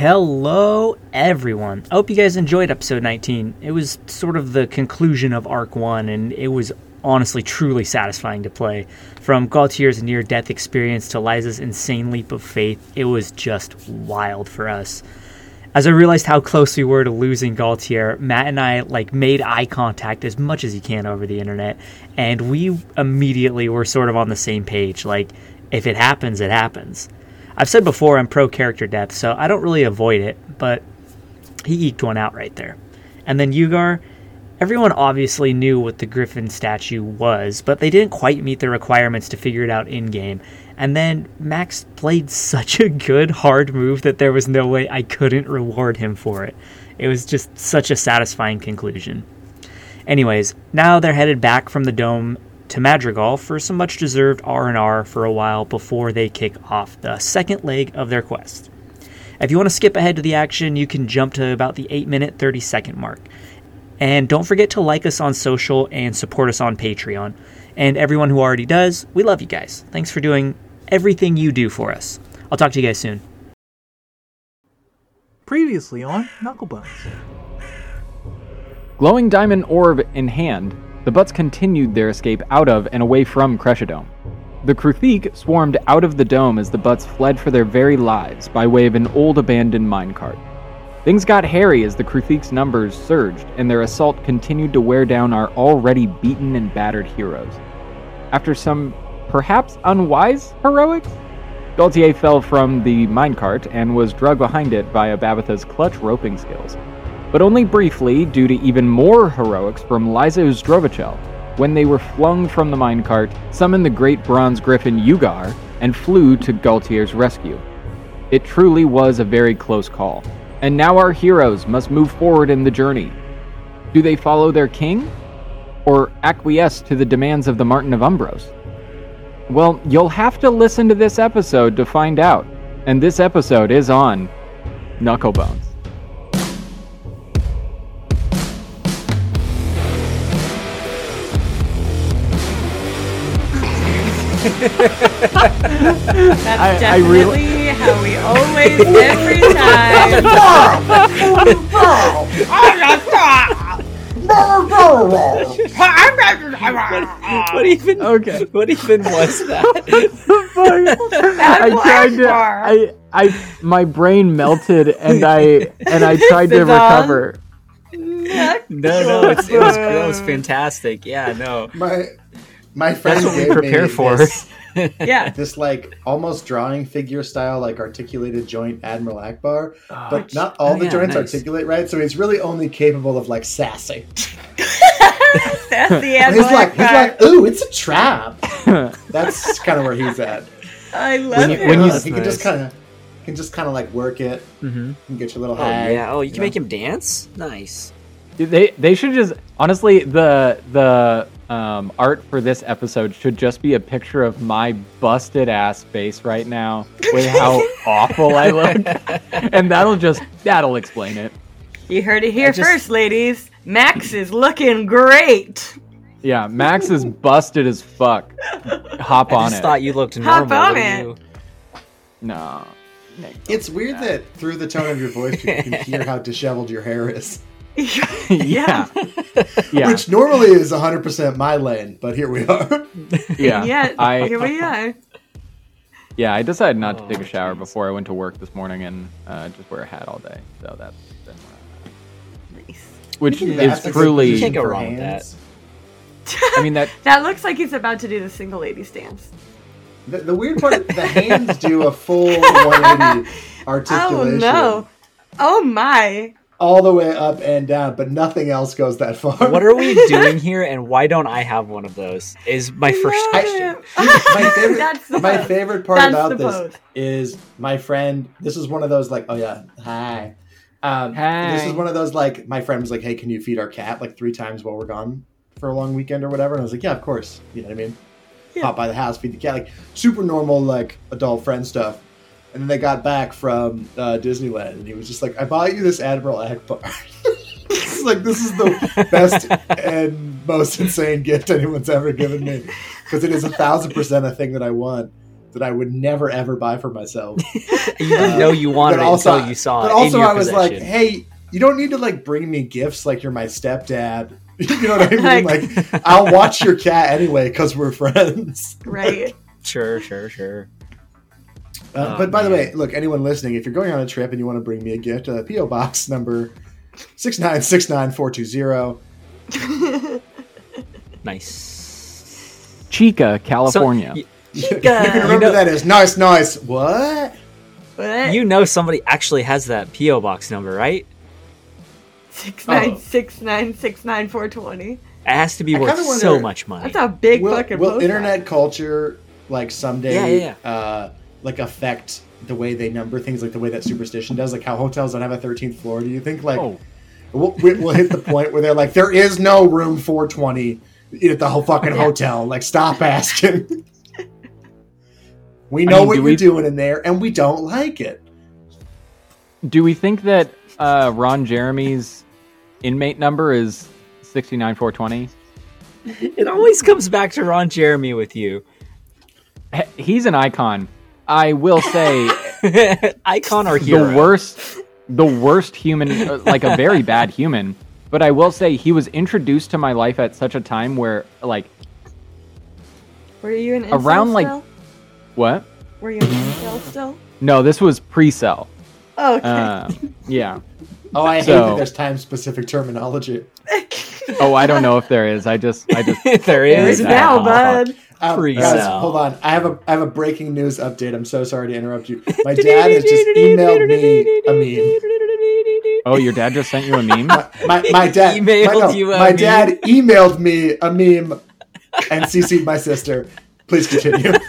Hello, everyone. I hope you guys enjoyed episode 19. It was sort of the conclusion of Arc 1, and it was honestly truly satisfying to play. From Gaultier's near death experience to Liza's insane leap of faith, it was just wild for us. As I realized how close we were to losing Galtier, Matt and I like made eye contact as much as you can over the internet, and we immediately were sort of on the same page. Like, if it happens, it happens. I've said before I'm pro character death, so I don't really avoid it, but he eked one out right there. And then Yugar, everyone obviously knew what the Griffin statue was, but they didn't quite meet the requirements to figure it out in game. And then Max played such a good hard move that there was no way I couldn't reward him for it. It was just such a satisfying conclusion. Anyways, now they're headed back from the dome to Madrigal for some much deserved R&R for a while before they kick off the second leg of their quest. If you want to skip ahead to the action, you can jump to about the 8 minute 30 second mark. And don't forget to like us on social and support us on Patreon. And everyone who already does, we love you guys. Thanks for doing everything you do for us. I'll talk to you guys soon. Previously on Knucklebones. Glowing diamond orb in hand, the Butts continued their escape out of and away from Kresha Dome. The Kruthik swarmed out of the dome as the Butts fled for their very lives by way of an old abandoned minecart. Things got hairy as the Kruthik's numbers surged, and their assault continued to wear down our already beaten and battered heroes. After some perhaps unwise heroics, Gaultier fell from the minecart and was dragged behind it by Ababatha's clutch roping skills but only briefly due to even more heroics from Liza Uzdrovichel, when they were flung from the minecart, summoned the great bronze griffin Yugar, and flew to Galtier's rescue. It truly was a very close call, and now our heroes must move forward in the journey. Do they follow their king? Or acquiesce to the demands of the Martin of Umbros? Well, you'll have to listen to this episode to find out, and this episode is on Knucklebones. That's I- I definitely how we always, every time. What even Okay. what even was that? I tried to. I, I, my brain melted, and I, and I tried to recover. no, no, it's, it was that was fantastic. Yeah, no. My my friend That's what we gave prepare me for. This, Yeah. this like almost drawing figure style, like articulated joint Admiral Ackbar, Oh, but not all oh, the yeah, joints nice. articulate right. So he's really only capable of like sassy. That's the And end. he's like, he's like, ooh, it's a trap. That's kind of where he's at. I love When it. when you- Uh, he can just kind of, can just kind of like work it Mhm. and get your little Oh high. yeah. Oh, you can know? make him dance. Nice. They, they should just honestly the the um, art for this episode should just be a picture of my busted ass face right now with how awful I look, and that'll just that'll explain it. You heard it here just- first, ladies. Max is looking great. Yeah, Max is busted as fuck. Hop I on just it. thought you looked normal. Hop normal. on it. you- No. It's weird that through the tone of your voice you can hear how disheveled your hair is, yeah. Yeah. which normally is 100% my lane, but here we are. yeah. Yeah, I here we are. yeah, I decided not to Oh, take a shower jeez. before I went to work this morning and uh, just wear a hat all day. So that's been what Nice. which is that's a good truly position Can't go wrong with hands. I mean that That looks like he's about to do the single lady stance. The, the weird part, the hands do a full 180 articulation. Oh no. Oh my. All the way up and down, but nothing else goes that far. What are we doing here, and why don't I have one of those? Is my first Love question. my favorite, That's the my favorite part That's about this pose. is my friend. This is one of those like, oh yeah, hi. Um, Hi. This is one of those like my friend was like, hey, can you feed our cat like three times while we're gone for a long weekend or whatever? And I was like, yeah, of course. You know what I mean? Yeah. Pop by the house, feed the cat, like super normal like adult friend stuff. And then they got back from uh, Disneyland, and he was just like, "I bought you this Admiral Ackbar." It's like this is the best and most insane gift anyone's ever given me because it is a thousand percent a thing that I want. that I would never ever buy for myself. You didn't know you wanted but it also- until you saw but it. also in your I was like, hey, you don't need to like bring me gifts like you're my stepdad. You know what I mean? Like- Like, I'll watch your cat anyway because we're friends. Right. sure, sure, sure. Uh, Oh, but by the way, look, anyone listening, if you're going on a trip and you want to bring me a gift, uh, PO Box number six nine six nine four two zero. Nice. Chica, So, California. y- You can remember You know- that as nice, nice. What? What? you know somebody actually has that PO box number, right? six Oh. nine six nine six nine four twenty. It has to be I worth kinda so much money. That's a big Will, fucking will post internet culture like someday Yeah, yeah, uh like affect the way they number things, like the way that superstition does, like how hotels don't have a thirteenth floor? Do you think like oh, we'll, we'll hit the point where they're like, there is no room four twenty at the whole fucking Yeah. hotel? Like, stop asking. we know mean, what do you're we- doing in there, and we don't like it. do we think that uh, Ron Jeremy's inmate number is sixty nine four twenty? it always comes back to Ron Jeremy with you. He's an icon. I will say Icon or hero? the worst, the worst human, like a very bad human. But I will say he was introduced to my life at such a time where, like, Were you in incel Around, like- still? what? Were you in incel still? No, this was pre-cell. Oh, okay. Uh, yeah. Oh, I hate So- that there's time specific terminology. Oh, I don't know if there is. I just, I just. there There is is now, now, bud. Um, Pre-sell. guys, hold on. I have a I have a breaking news update. I'm so sorry to interrupt you. My dad has just emailed me a meme. Oh, your dad just sent you a meme. My, my dad Emailed my, no, you a my meme? dad emailed me a meme and CC'd my sister. Please continue.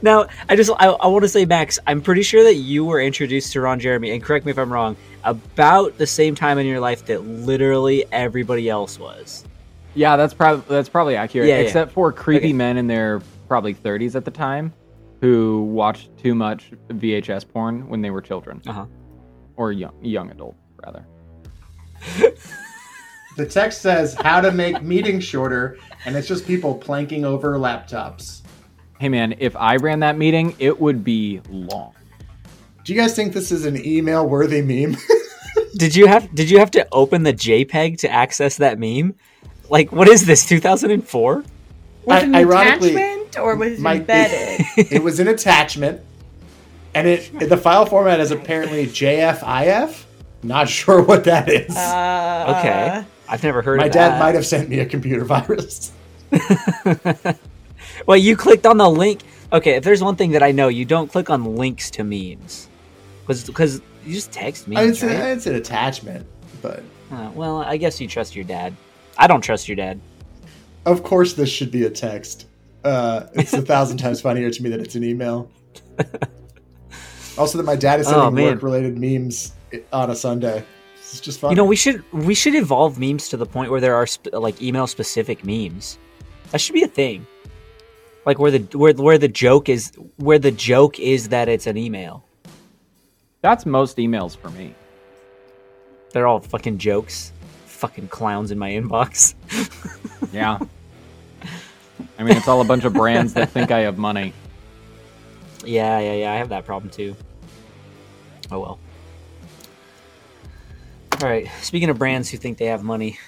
Now, I just I, I want to say, Max, I'm pretty sure that you were introduced to Ron Jeremy, and correct me if I'm wrong, about the same time in your life that literally everybody else was. Yeah, that's probably that's probably accurate. Yeah, yeah. Except for creepy Okay. men in their probably 30s at the time, who watched too much VHS porn when they were children Uh huh. or young young adult rather. the text says how to make meetings shorter, and it's just people planking over laptops. Hey man, if I ran that meeting, it would be long. Do you guys think this is an email worthy meme? Did you have Did you have to open the JPEG to access that meme? Like, what is this? 2004? Was an I- ironically, attachment or was it my- embedded? it was an attachment, and it the file format is apparently JFIF. Not sure what that is. Uh, Okay, I've never heard. My of dad that. might have sent me a computer virus. Well, you clicked on the link. Okay, if there's one thing that I know, you don't click on links to memes, because you just text memes. I didn't say right? it's an attachment, but Uh, well, I guess you trust your dad. I don't trust your dad. of course this should be a text. Uh, it's a thousand times funnier to me that it's an email. Also, that my dad is Oh, sending man. work-related memes on a Sunday. It's just fun. You know, we should we should evolve memes to the point where there are sp- like email specific memes. That should be a thing. Like where the where where the joke is where the joke is that it's an email. That's most emails for me. They're all fucking jokes. Fucking clowns in my inbox. Yeah. I mean, it's all a bunch of brands that think I have money. yeah, yeah, yeah. I have that problem too. Oh well. All right. Speaking of brands who think they have money,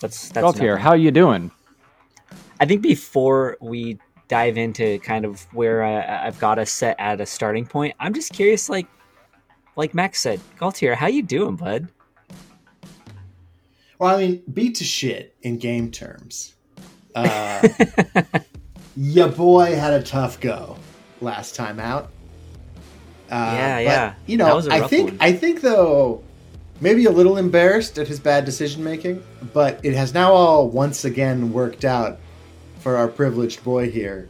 that's that's nothing. how you doing? I think before we dive into kind of where I, I've got us set at a starting point, I'm just curious, like, like Max said, Galtier, how you doing, bud? Well, I mean, beat to shit in game terms. Uh, your boy had a tough go last time out. Uh, Yeah, but, yeah. You That know, was a I rough think one. I think though maybe a little embarrassed at his bad decision making, but it has now all once again worked out for our privileged boy here.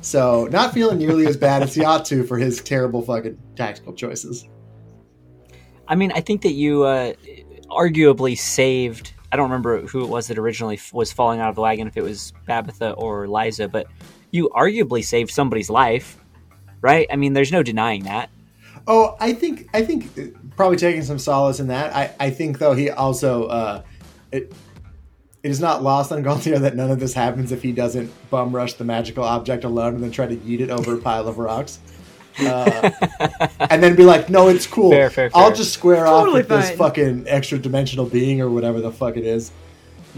So not feeling nearly as bad as he ought to for his terrible fucking tactical choices. I mean, I think that you uh, arguably saved. I don't remember who it was that originally was falling out of the wagon, if it was Babitha or Liza, but you arguably saved somebody's life, right? I mean, there's no denying that. Oh, I think I think uh, probably taking some solace in that. I, I think though he also uh, it, it is not lost on Galtier that none of this happens if he doesn't bum rush the magical object alone and then try to yeet it over a pile of rocks. Uh, and then be like, no, it's cool. Fair, fair, I'll just square Totally off with this fucking extra dimensional being or whatever the fuck it is.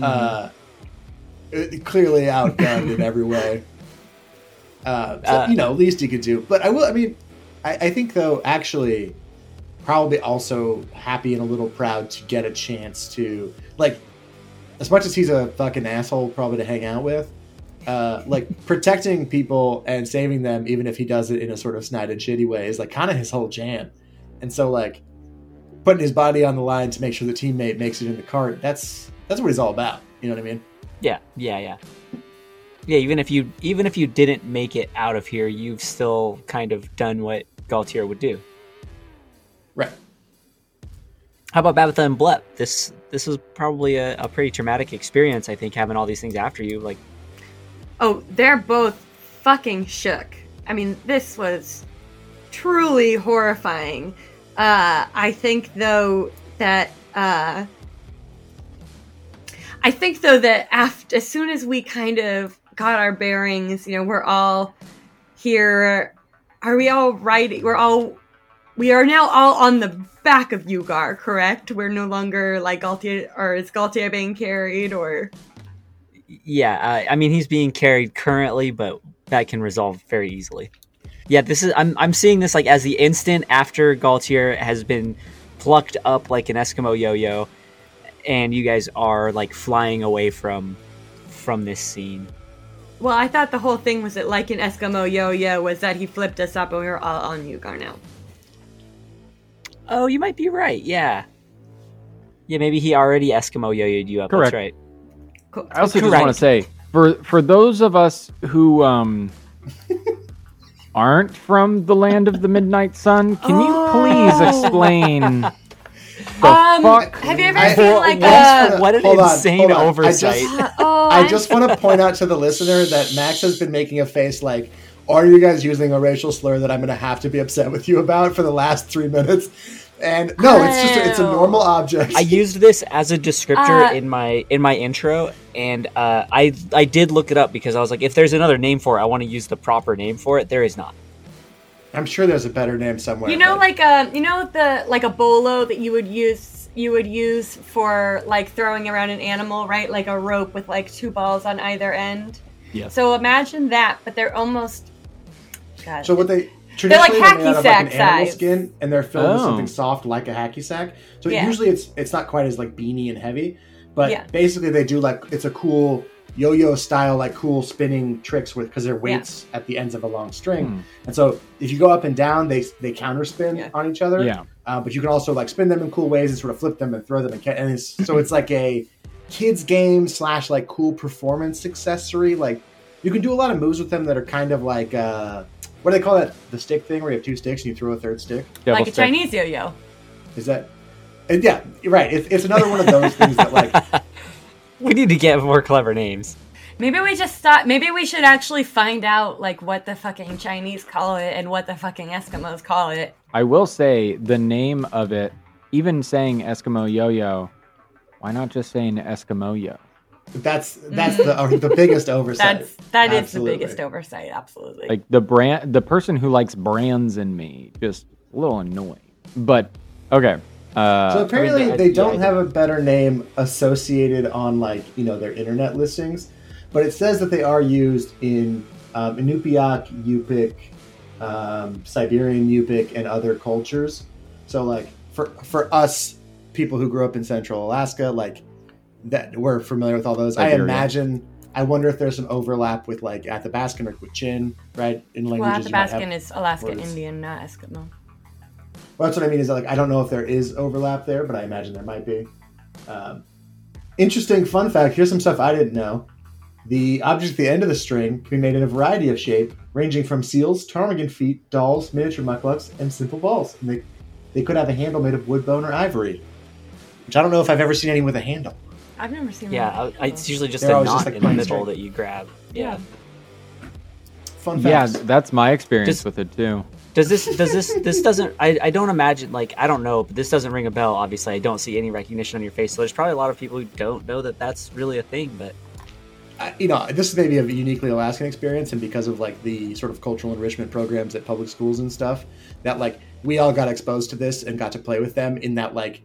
Uh, it- clearly outgunned in every way. Uh, so, Uh, you know, least he could do. But I will. I mean, I, I think though, actually, probably also happy and a little proud to get a chance to like, as much as he's a fucking asshole, probably to hang out with. Uh, like protecting people and saving them, even if he does it in a sort of snide and shitty way, is like kind of his whole jam. And so, like, putting his body on the line to make sure the teammate makes it in the cart, that's that's what he's all about. You know what I mean? Yeah, yeah, yeah. Yeah, even if you even if you didn't make it out of here, you've still kind of done what Galtier would do. Right. How about Babitha and Blep? This this was probably a, a pretty traumatic experience, I think, having all these things after you. Like Oh, they're both fucking shook. I mean, this was truly horrifying. Uh, I think though that uh, I think though that after as soon as we kind of got our bearings, you know, we're all here. Are we all right? We're all we are now all on the back of Ugar, correct? We're no longer like Galtier, or is Galtier being carried, or yeah, uh, I mean he's being carried currently, but that can resolve very easily. Yeah, this is I'm I'm seeing this like as the instant after Galtier has been plucked up like an Eskimo yo-yo, and you guys are like flying away from from this scene. Well, I thought the whole thing was that, like an Eskimo yo-yo, was that he flipped us up and we were all on Ugar now. Oh, you might be right. Yeah. Yeah, maybe he already Eskimo yo-yoed you up. Correct. That's right. Cool. I also just want to say for for those of us who um aren't from the land of the midnight sun, can you please explain the Um, fuck? have you ever I- seen Well, like once a? what an hold on, insane hold on. I oversight. just- oh, I just want to point out to the listener that Max has been making a face like, "Are you guys using a racial slur that I'm going to have to be upset with you about for the last three minutes?" And no, it's just it's a normal object. I used this as a descriptor Uh, in my in my intro, and uh, I I did look it up because I was like, if there's another name for it, I want to use the proper name for it. There is not. I'm sure there's a better name somewhere. you know, but- like a, you know, the like a bolo that you would use, you would use for like throwing around an animal, right? Like a rope with like two balls on either end. Yeah. So imagine that, but they're almost. God. So what they They're like traditionally they're made out of like an hacky animal sack skin, and they're filled with Oh. something soft like a hacky sack. So Yeah. usually it's it's not quite as like beanie and heavy, but Yeah. basically they do like it's a cool yo-yo style like cool spinning tricks with because they're weights at the ends of a long string, Hmm. and so if you go up and down, they they counter spin Yeah. on each other. Yeah. Uh, but you can also like spin them in cool ways and sort of flip them and throw them and, ca- and it's, so it's like a kids game slash like cool performance accessory. Like you can do a lot of moves with them that are kind of like uh, what do they call that? The stick thing where you have two sticks and you throw a third stick. Devil like a stick. Chinese yo-yo. Is that? and yeah, right. It's, it's another one of those things that like We need to get more clever names. Maybe we just stop. Maybe we should actually find out like what the fucking Chinese call it and what the fucking Eskimos call it. I will say the name of it, even saying Eskimo yo-yo, why not just saying Eskimo yo? That's that's the uh, the biggest oversight. That's that is Absolutely. the biggest oversight. Absolutely. Like the brand, the person who likes brands in me, just a little annoying. But okay. Uh, So apparently I- they yeah, don't I have a better name associated on like you know their internet listings, but it says that they are used in um, Inupiaq, Yupik, um, Siberian Yupik, and other cultures. So like for for us people who grew up in Central Alaska, like that we're familiar with all those. I Siberia. imagine. I wonder if there's some overlap with like Athabascan or with Chin, right? In well, languages you might have- Athabascan is Alaska words. Indian, not Eskimo. Well, that's what I mean. Is that, like I don't know if there is overlap there, but I imagine there might be. Um, interesting fun fact. Here's some stuff I didn't know. The object at the end of the string can be made in a variety of shape, ranging from seals, ptarmigan feet, dolls, miniature mukluks, and simple balls. And they they could have a handle made of wood, bone, or ivory. Which I don't know if I've ever seen any with a handle. I've never seen. Yeah, one. I, it's usually just They're a always knot just, like, in the middle string. that you grab. Yeah. Yeah. Fun fact. yeah, that's my experience Just- with it too. Does this does this this doesn't I, I don't imagine like I don't know but this doesn't ring a bell obviously I don't see any recognition on your face so there's probably a lot of people who don't know that that's really a thing but I- you know, this is maybe a uniquely Alaskan experience, and because of like the sort of cultural enrichment programs at public schools and stuff, that like we all got exposed to this and got to play with them in that like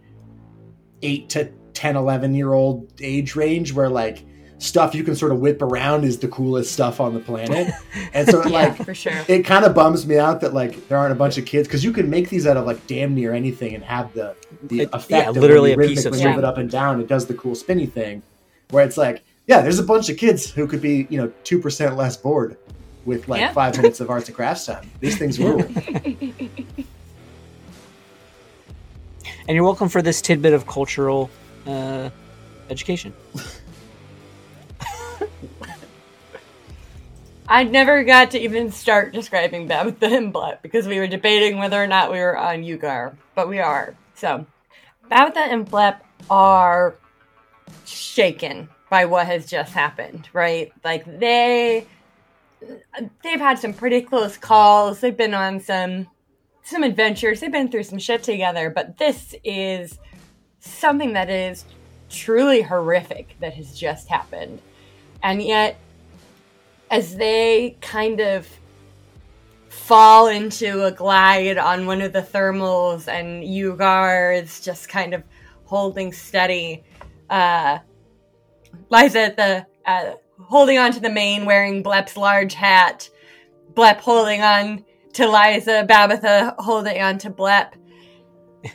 eight to 10, 11 year old age range where like stuff you can sort of whip around is the coolest stuff on the planet. And so Yeah, like for sure. it kind of bums me out that like there aren't a bunch of kids because you can make these out of like damn near anything and have the the It- effect yeah, of literally a piece of rhythmically move string. it up and down. It does the cool spinny thing, where it's like yeah, there's a bunch of kids who could be you know two percent less bored with like Yeah. five minutes of arts and crafts time. These things rule. and you're welcome for this tidbit of cultural uh, education I never got to even start describing Babitha and Blep because we were debating whether or not we were on Ugar, but we are. So, Babitha and Blep are shaken by what has just happened, right? Like they they've had some pretty close calls. They've been on some some adventures. They've been through some shit together, but this is something that is truly horrific that has just happened. And yet as they kind of fall into a glide on one of the thermals and Ugar is just kind of holding steady. Uh, Liza at the uh, holding on to the mane, wearing Blep's large hat. Blep holding on to Liza, Babitha holding on to Blep.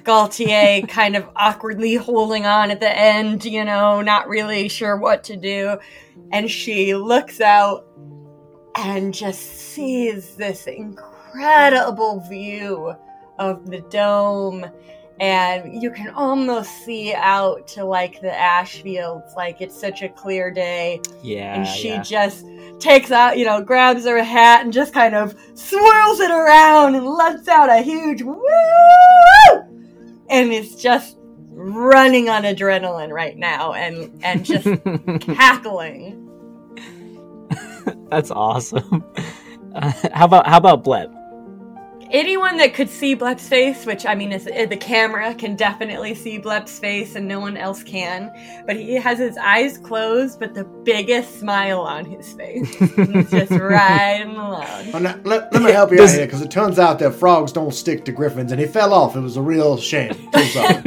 Gaultier kind of awkwardly holding on at the end, you know, not really sure what to do. And she looks out and just sees this incredible view of the dome. And you can almost see out to like the ash fields, like it's such a clear day yeah and she yeah. just takes out, you know, grabs her hat and just kind of swirls it around and lets out a huge woo, and it's just running on adrenaline right now and and just cackling. that's awesome uh, how about how about Blep Anyone that could see Blep's face, which I mean, is the camera can definitely see Blep's face, and no one else can. But he has his eyes closed, but the biggest smile on his face. He's just riding along. Oh, now, let, let me help you Does- out here because it turns out that frogs don't stick to griffins, and he fell off. It was a real shame. So sorry.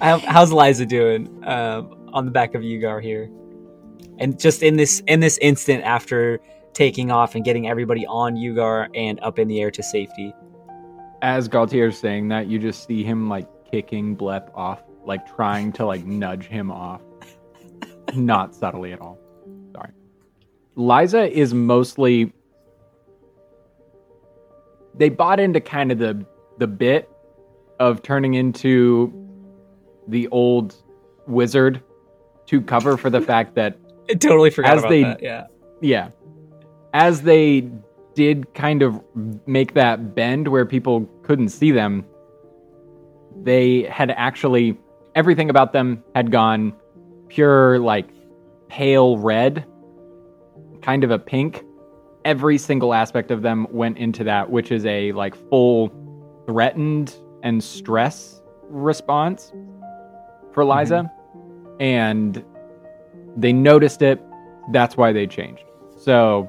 How, how's Liza doing um, on the back of Ugar here? And just in this in this instant after taking off and getting everybody on Ugar and up in the air to safety. As Galtier's saying that, you just see him like kicking Blep off, like trying to like nudge him off. Not subtly at all. Sorry. Liza is mostly they bought into kind of the the bit of turning into the old wizard to cover for the fact that I totally forgot As about they- that. Yeah. yeah. As they did kind of make that bend where people couldn't see them, they had actually, everything about them had gone pure, like pale red, kind of a pink. Every single aspect of them went into that, which is a like full threatened and stress response for Liza. Mm-hmm. And they noticed it. That's why they changed. So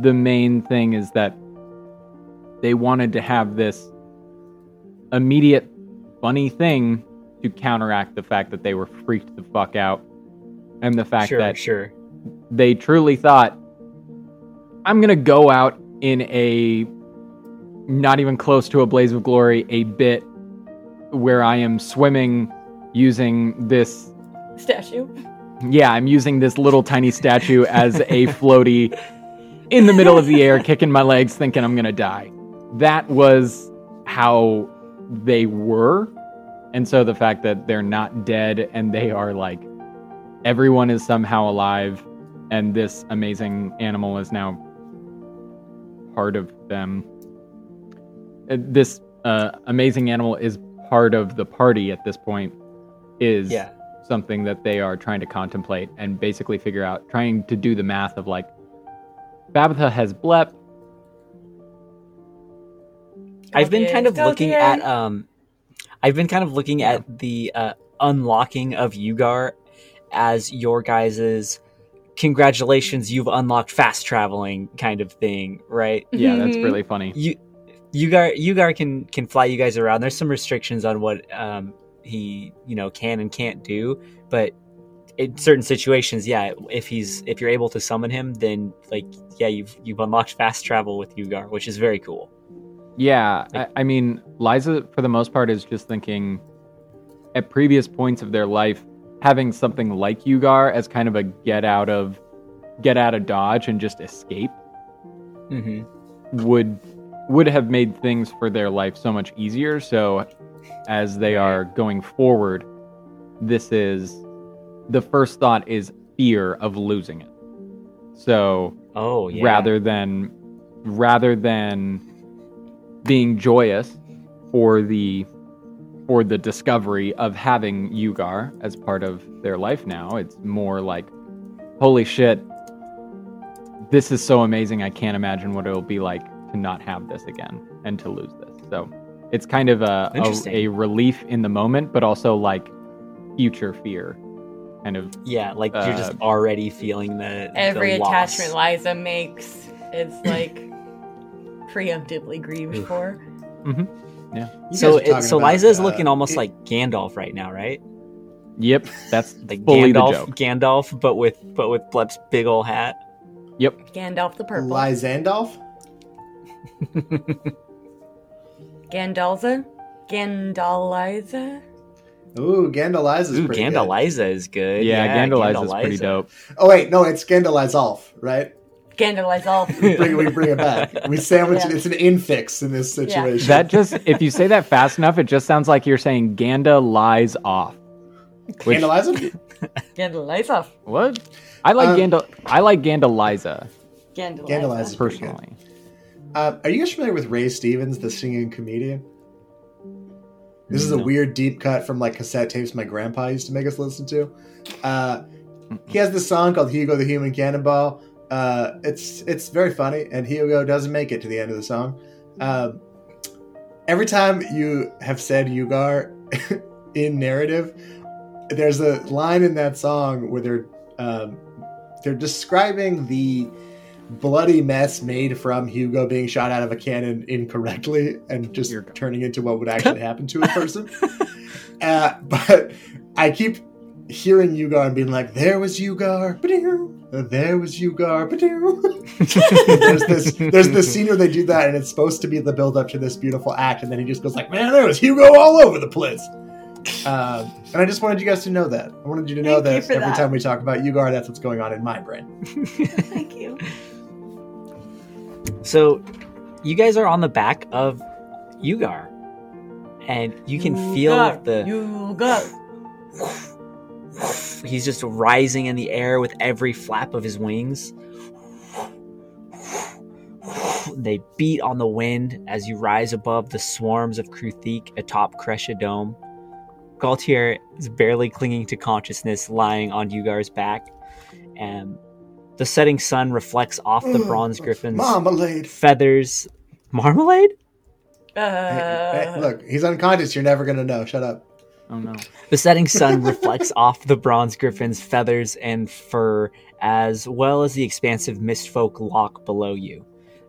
the main thing is that they wanted to have this immediate funny thing to counteract the fact that they were freaked the fuck out and the fact Sure, that sure. they truly thought I'm going to go out in a not even close to a blaze of glory a bit where I am swimming using this Statue. yeah, I'm using this little tiny statue as a floaty in the middle of the air, kicking my legs, thinking I'm gonna die. That was how they were. And so the fact that they're not dead and they are like everyone is somehow alive and this amazing animal is now part of them. Uh, This uh, amazing animal is part of the party at this point is Yeah. something that they are trying to contemplate and basically figure out, trying to do the math of like, Babitha has Blep. I've been kind of Go looking here. at um, I've been kind of looking at the uh, unlocking of Ugar as your guys's congratulations, you've unlocked fast traveling kind of thing, right? Yeah, that's really funny. You Ugar Ugar can can fly you guys around. There's some restrictions on what um he you know can and can't do, but in certain situations, yeah, if he's if you're able to summon him, then like yeah, you've you've unlocked fast travel with Ugar, which is very cool. Yeah, Like- I, I mean, Liza, for the most part, is just thinking at previous points of their life, having something like Ugar as kind of a get out of get out of dodge and just escape Mm-hmm. would would have made things for their life so much easier. So, as they are going forward, this is the first thought is fear of losing it. So, Oh yeah. rather than rather than being joyous for the for the discovery of having Yugar as part of their life now, it's more like holy shit this is so amazing I can't imagine what it'll be like to not have this again and to lose this. So it's kind of a, a, a relief in the moment, but also like future fear. Kind of Yeah, like you're just Uh, already feeling the Every the loss. attachment Liza makes is like preemptively grieved for. You So, it, so about, Liza is uh, looking almost it- like Gandalf right now, right? Yep, that's Like fully the Gandalf, joke. Gandalf, but with but with Blep's big old hat. Yep. Gandalf the purple. Lyzandolf? Gandalza? Gandaliza? Ooh, Gandaliza's Ooh, pretty good. Gandaliza is good. Yeah, Yeah, Gandaliza's pretty dope. Oh wait, no, it's Gandalizolf, right? Gandalizolf. We bring, we bring it back. We sandwich it. It's an infix in this situation. That just if you say that fast enough, it just sounds like you're saying Ganda lies off. Which, Gandaliza? Gandalizolf. what? I like Um, Ganda. I like Gandaliza Gandaliza. Gandaliza's personally. Uh, are you guys familiar with Ray Stevens, the singing comedian? This is a weird deep cut from like cassette tapes my grandpa used to make us listen to. Uh, he has this song called Hugo the Human Cannonball. Uh, it's it's very funny, and Hugo doesn't make it to the end of the song. Um, every time you have said Ugar in narrative, there's a line in that song where they're um, they're describing the bloody mess made from Hugo being shot out of a cannon incorrectly and just turning into what would actually happen to a person. uh, but I keep hearing Ugar and being like, "There was Ugar, ba-doo. there was Ugar." there's this there's this scene where they do that, and it's supposed to be the build up to this beautiful act, and then he just goes like, "Man, there was Hugo all over the place." Um, and I just wanted you guys to know that. I wanted you to know Thank you that every that. time we talk about Ugar, that's what's going on in my brain. So, you guys are on the back of Ugar, and you can feel the You got. he's just rising in the air with every flap of his wings. They beat on the wind as you rise above the swarms of Kruthik atop Kresha Dome. Galtier is barely clinging to consciousness, lying on Ugar's back, and the setting sun reflects off the bronze griffin's Marmalade. feathers. Marmalade? Uh, Hey, hey, look, he's unconscious. You're never gonna know. Shut up. Oh no. The setting sun reflects off the bronze griffin's feathers and fur, as well as the expansive mistfolk lock below you.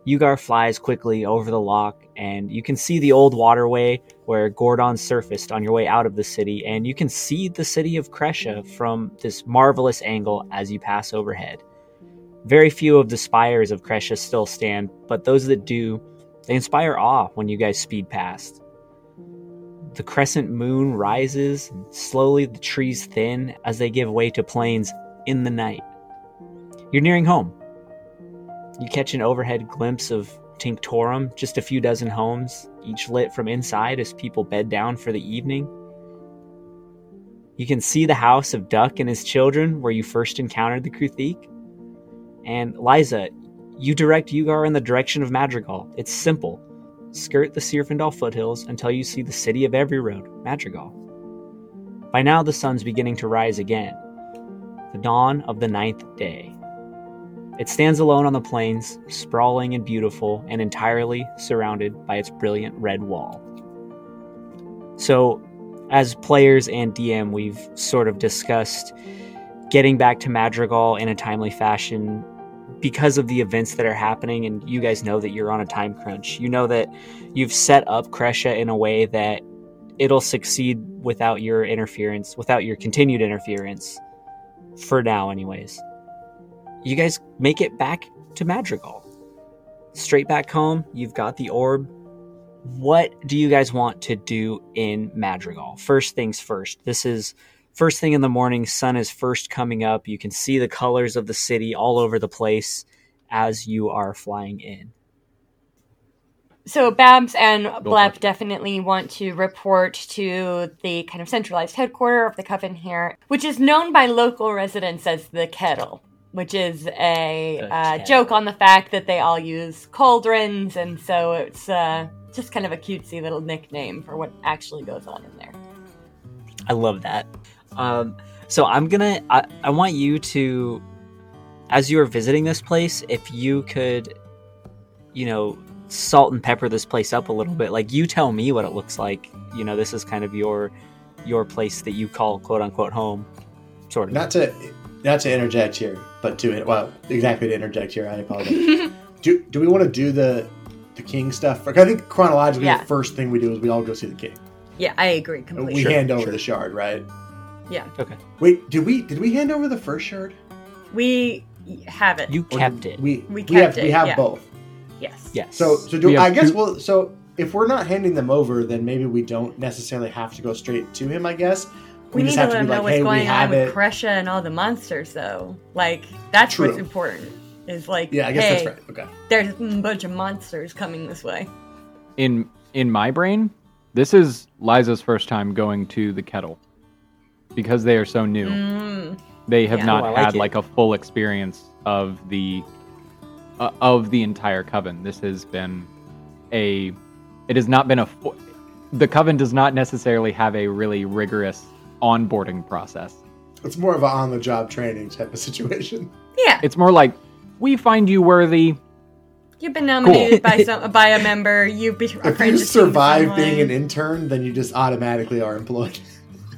Ugar flies quickly over the lock, and you can see the old waterway where Gordon surfaced on your way out of the city, and you can see the city of Kresha from this marvelous angle as you pass overhead. Very few of the spires of Kresha still stand, but those that do, they inspire awe when you guys speed past. The crescent moon rises, and slowly the trees thin as they give way to plains in the night. You're nearing home. You catch an overhead glimpse of Tinctorum, just a few dozen homes, each lit from inside as people bed down for the evening. You can see the house of Duck and his children where you first encountered the Kruthik. And Liza, you direct Ugar in the direction of Madrigal. It's simple skirt the Sirfendal foothills until you see the city of every road, Madrigal. By now, the sun's beginning to rise again. The dawn of the ninth day. It stands alone on the plains, sprawling and beautiful, and entirely surrounded by its brilliant red wall. So, as players and DM, we've sort of discussed getting back to Madrigal in a timely fashion because of the events that are happening, and you guys know that you're on a time crunch. You know that you've set up Kresha in a way that it'll succeed without your interference, without your continued interference, for now, anyways. You guys make it back to Madrigal. Straight back home, you've got the orb. What do you guys want to do in Madrigal? First things first. This is first thing in the morning, sun is first coming up. You can see the colors of the city all over the place as you are flying in. So Babs and for Blep definitely want to report to the kind of centralized headquarter of the coven here, which is known by local residents as the Kettle, which is a uh, joke on the fact that they all use cauldrons, and so it's uh, just kind of a cutesy little nickname for what actually goes on in there. I love that. Um, so I'm gonna. I, I want you to, as you are visiting this place, if you could, you know, salt and pepper this place up a little bit. Like you tell me what it looks like. You know, this is kind of your your place that you call quote unquote home, sort of. Not to not to interject here, but to well, exactly to interject here. I apologize. do do we want to do the the king stuff? Like, I think chronologically, Yeah. the first thing we do is we all go see the king. Yeah, I agree We. Sure, hand over sure. the shard, right? Yeah, Okay. Wait, did we did we hand over the first shard? we have it. You kept it. We We we kept have we have yeah. both. yes. yes. So so do We I guess two- well so if we're not handing them over, then maybe we don't necessarily have to go straight to him. I guess We, need just to have let to be know like, what's hey, we going on have with it. Kresha and all the monsters, though. Like that's what's important. Is like, Yeah, I guess hey, that's right. Okay. there's a bunch of monsters coming this way. in in my brain, this is Liza's first time going to the kettle because they are so new. Mm. They have Yeah. not Oh, like had it. like a full experience of the uh, of the entire coven. This has been a it has not been a fu- the coven does not necessarily have a really rigorous onboarding process. It's more of an on the job training type of situation. Yeah, It's more like we find you worthy. you've been nominated by some by a member. You've been If you survive being an intern, then you just automatically are employed.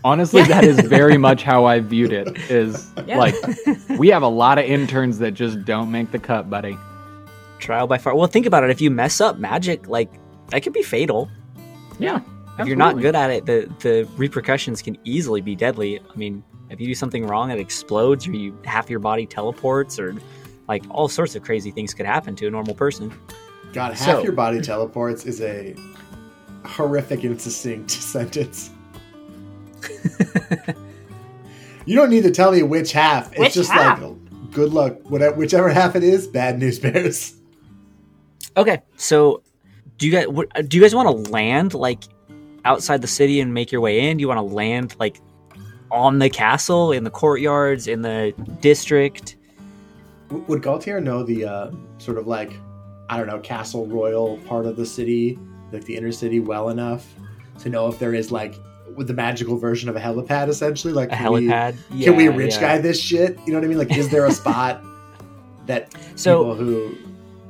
Honestly, that is very much how I viewed it. Is Yeah. like we have a lot of interns that just don't make the cut, buddy. trial by fire. Well, think about it. If you mess up magic, like that could be fatal. Yeah. If you're not good at it, the the repercussions can easily be deadly. I mean, if you do something wrong, it explodes, or you half your body teleports, or like all sorts of crazy things could happen to a normal person. God, half So- your body teleports is a horrific and succinct sentence. you don't need to tell me which half. It's Which just half? like good luck. Whatever, whichever half it is, bad news bears. Okay, so do you guys what, do you guys want to land like outside the city and make your way in? Do you want to land like on the castle, in the courtyards, in the district? Would Galtier know the uh, sort of like I don't know Castle Royal part of the city, like the inner city, well enough to know if there is like with the magical version of a helipad, essentially? Like A can we- helipad? can we rich yeah. guy this shit? You know what I mean? Like, is there a spot that So people who,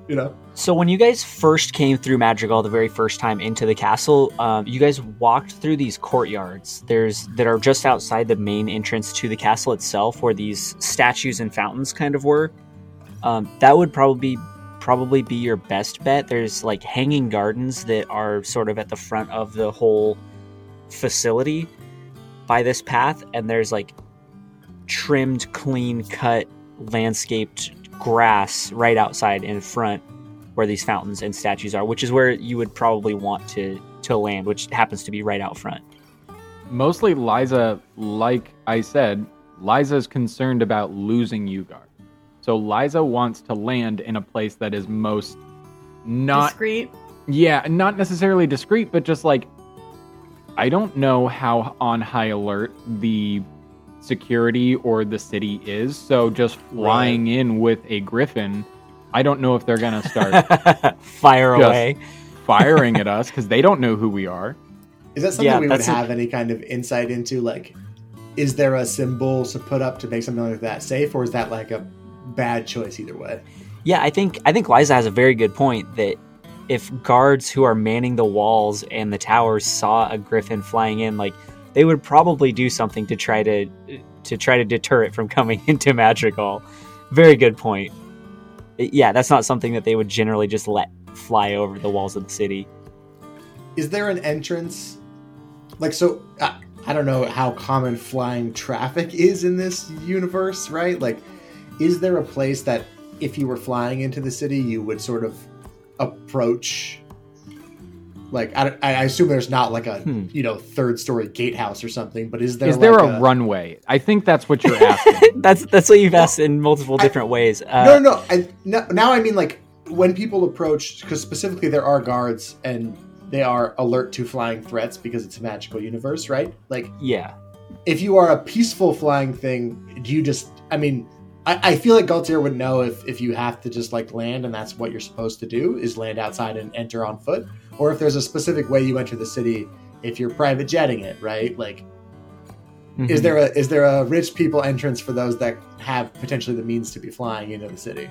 you know, So when you guys first came through Madrigal the very first time into the castle, um, you guys walked through these courtyards. There's that are just outside the main entrance to the castle itself, where these statues and fountains kind of were. Um, that would probably probably be your best bet. There's like hanging gardens that are sort of at the front of the whole facility by this path, and there's like trimmed, clean cut, landscaped grass right outside in front where these fountains and statues are, which is where you would probably want to to land, which happens to be right out front. Mostly Liza, like I said, Liza's concerned about losing Ugar. So Liza wants to land in a place that is most not discreet. Yeah, not necessarily discreet, but just like I don't know how on high alert the security or the city is. So just flying in with a griffin, I don't know if they're gonna start Fire away. firing at us because they don't know who we are. is that something Yeah, we would that's a- have any kind of insight into? Like, is there a symbol to put up to make something like that safe, or is that like a bad choice either way. Yeah, I think I think Liza has a very good point that if guards who are manning the walls and the towers saw a griffin flying in, like they would probably do something to try to to try to deter it from coming into Madrigal. Very good point. Yeah, that's not something that they would generally just let fly over the walls of the city. Is there an entrance? Like so, I, I don't know how common flying traffic is in this universe, right? Like, is there a place that if you were flying into the city, you would sort of approach? Like, I, I assume there's not like a Hmm. you know third story gatehouse or something, but is there Is there like a, runway? I think that's what you're asking. That's that's what you've asked in multiple I- different ways. Uh, no, no, no. I, no. Now I mean like when people approach, because specifically there are guards and they are alert to flying threats because it's a magical universe, right? Like Yeah, if you are a peaceful flying thing, do you just? I mean, I, I feel like Galtier would know if if you have to just like land and that's what you're supposed to do is land outside and enter on foot, or if there's a specific way you enter the city if you're private jetting it, right? Like, is Mhm. there a is there a rich people entrance for those that have potentially the means to be flying into the city?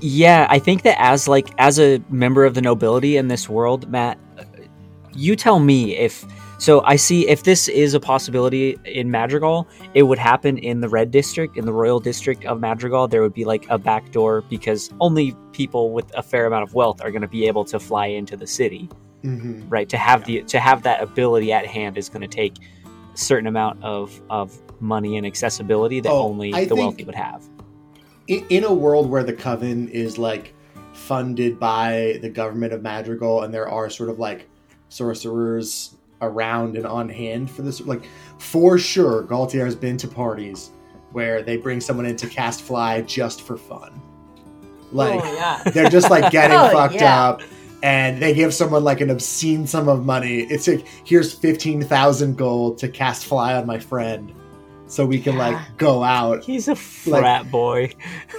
Yeah, I think that as like as a member of the nobility in this world, Matt, you tell me if so I see if this is a possibility in Madrigal, it would happen in the red district, in the royal district of Madrigal, there would be like a back door because only people with a fair amount of wealth are going to be able to fly into the city, Mm-hmm. right? To have the to have that ability at hand is going to take a certain amount of of money and accessibility that Oh, only I the wealthy would have. in a world where the coven is like funded by the government of madrigal and there are sort of like sorcerers around and on hand for this like for sure galtier has been to parties where they bring someone in to cast fly just for fun like oh yeah. they're just like getting Oh, fucked yeah. up and they give someone like an obscene sum of money it's like here's 15000 gold to cast fly on my friend so we can Yeah. like go out He's a frat boy.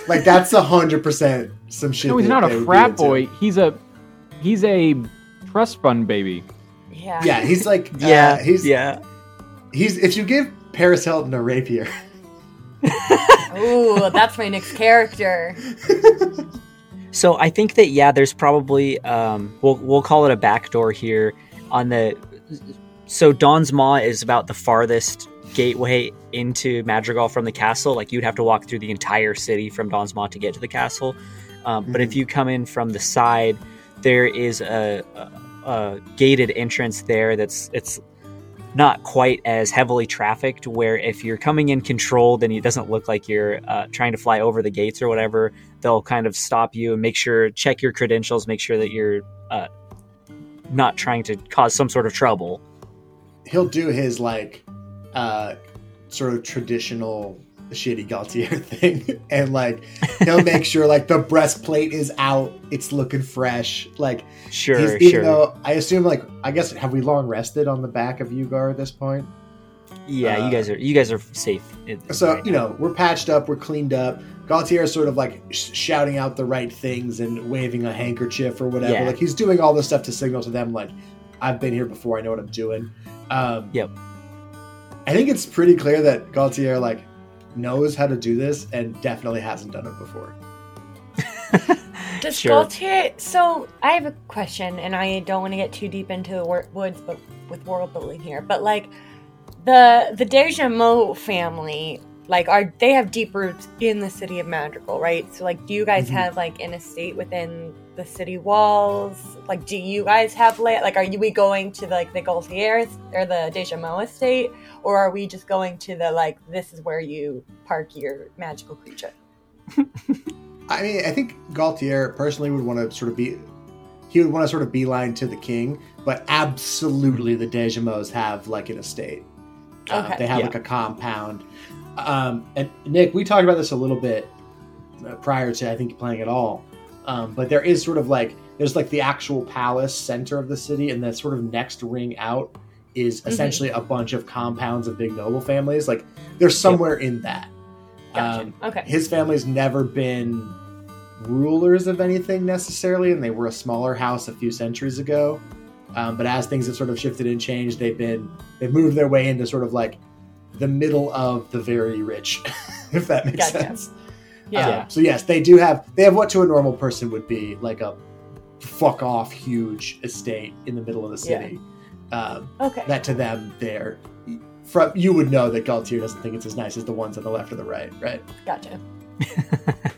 like that's a hundred percent some shit. no, he's not a would be frat into. boy. He's a he's a trust fund baby. Yeah. Yeah, he's like Yeah, uh, he's yeah. he's if you give Paris Hilton a rapier, Ooh, that's my next character. So I think that yeah, there's probably um, we'll we'll call it a backdoor here on the. So Dawn's Maw is about the farthest gateway into Madrigal from the castle. Like you'd have to walk through the entire city from Dawn's Maw to get to the castle. Um, But if you come in from the side, there is a, a, a gated entrance there. That's it's not quite as heavily trafficked. Where if you're coming in controlled and it doesn't look like you're uh, trying to fly over the gates or whatever, they'll kind of stop you and make sure check your credentials, make sure that you're uh, not trying to cause some sort of trouble. he'll do his like uh sort of traditional shitty Gaultier thing, and like he'll make sure like the breastplate is out, it's looking fresh. Like Sure, he's, even sure. though I assume like I guess have we long rested on the back of Ugar at this point? yeah, uh, you guys are you guys are safe. So right you know we're patched up, we're cleaned up. Gaultier is sort of like sh- shouting out the right things and waving a handkerchief or whatever. Yeah. Like he's doing all this stuff to signal to them, like I've been here before, I know what I'm doing. Um, Yep. I think it's pretty clear that Gaultier like knows how to do this and definitely hasn't done it before. Does Sure. Gaultier? So I have a question, and I don't want to get too deep into the wor- woods, but with world building here. But like the the Deja Mo family, like are they have deep roots in the city of Madrigal, right? So like, do you guys Mhm. have like an estate within the city walls? Like, do you guys have land? Like, are you we going to like the Gaultier or the Deja Mo estate, or are we just going to the like this is where you park your magical creature? I mean, I think Gaultier personally would want to sort of be, he would want to sort of beeline to the king, but absolutely the Dejamos have like an estate. Uh, Okay. they have Yeah. like a compound. Um, and Nick, we talked about this a little bit uh, prior to I think playing at all. Um, but there is sort of like there's like the actual palace center of the city, and the sort of next ring out is Mhm. essentially a bunch of compounds of big noble families. Like they're somewhere in that. Gotcha. Um, okay. his family's never been rulers of anything necessarily, and they were a smaller house a few centuries ago. Um, but as things have sort of shifted and changed, they've been they've moved their way into sort of like the middle of the very rich, if that makes Gotcha. sense. Yeah. Um, so yes, they do have they have what to a normal person would be like a fuck off huge estate in the middle of the city. Um, Okay. that to them they're from you would know that Galtier doesn't think it's as nice as the ones on the left or the right, right? Gotcha.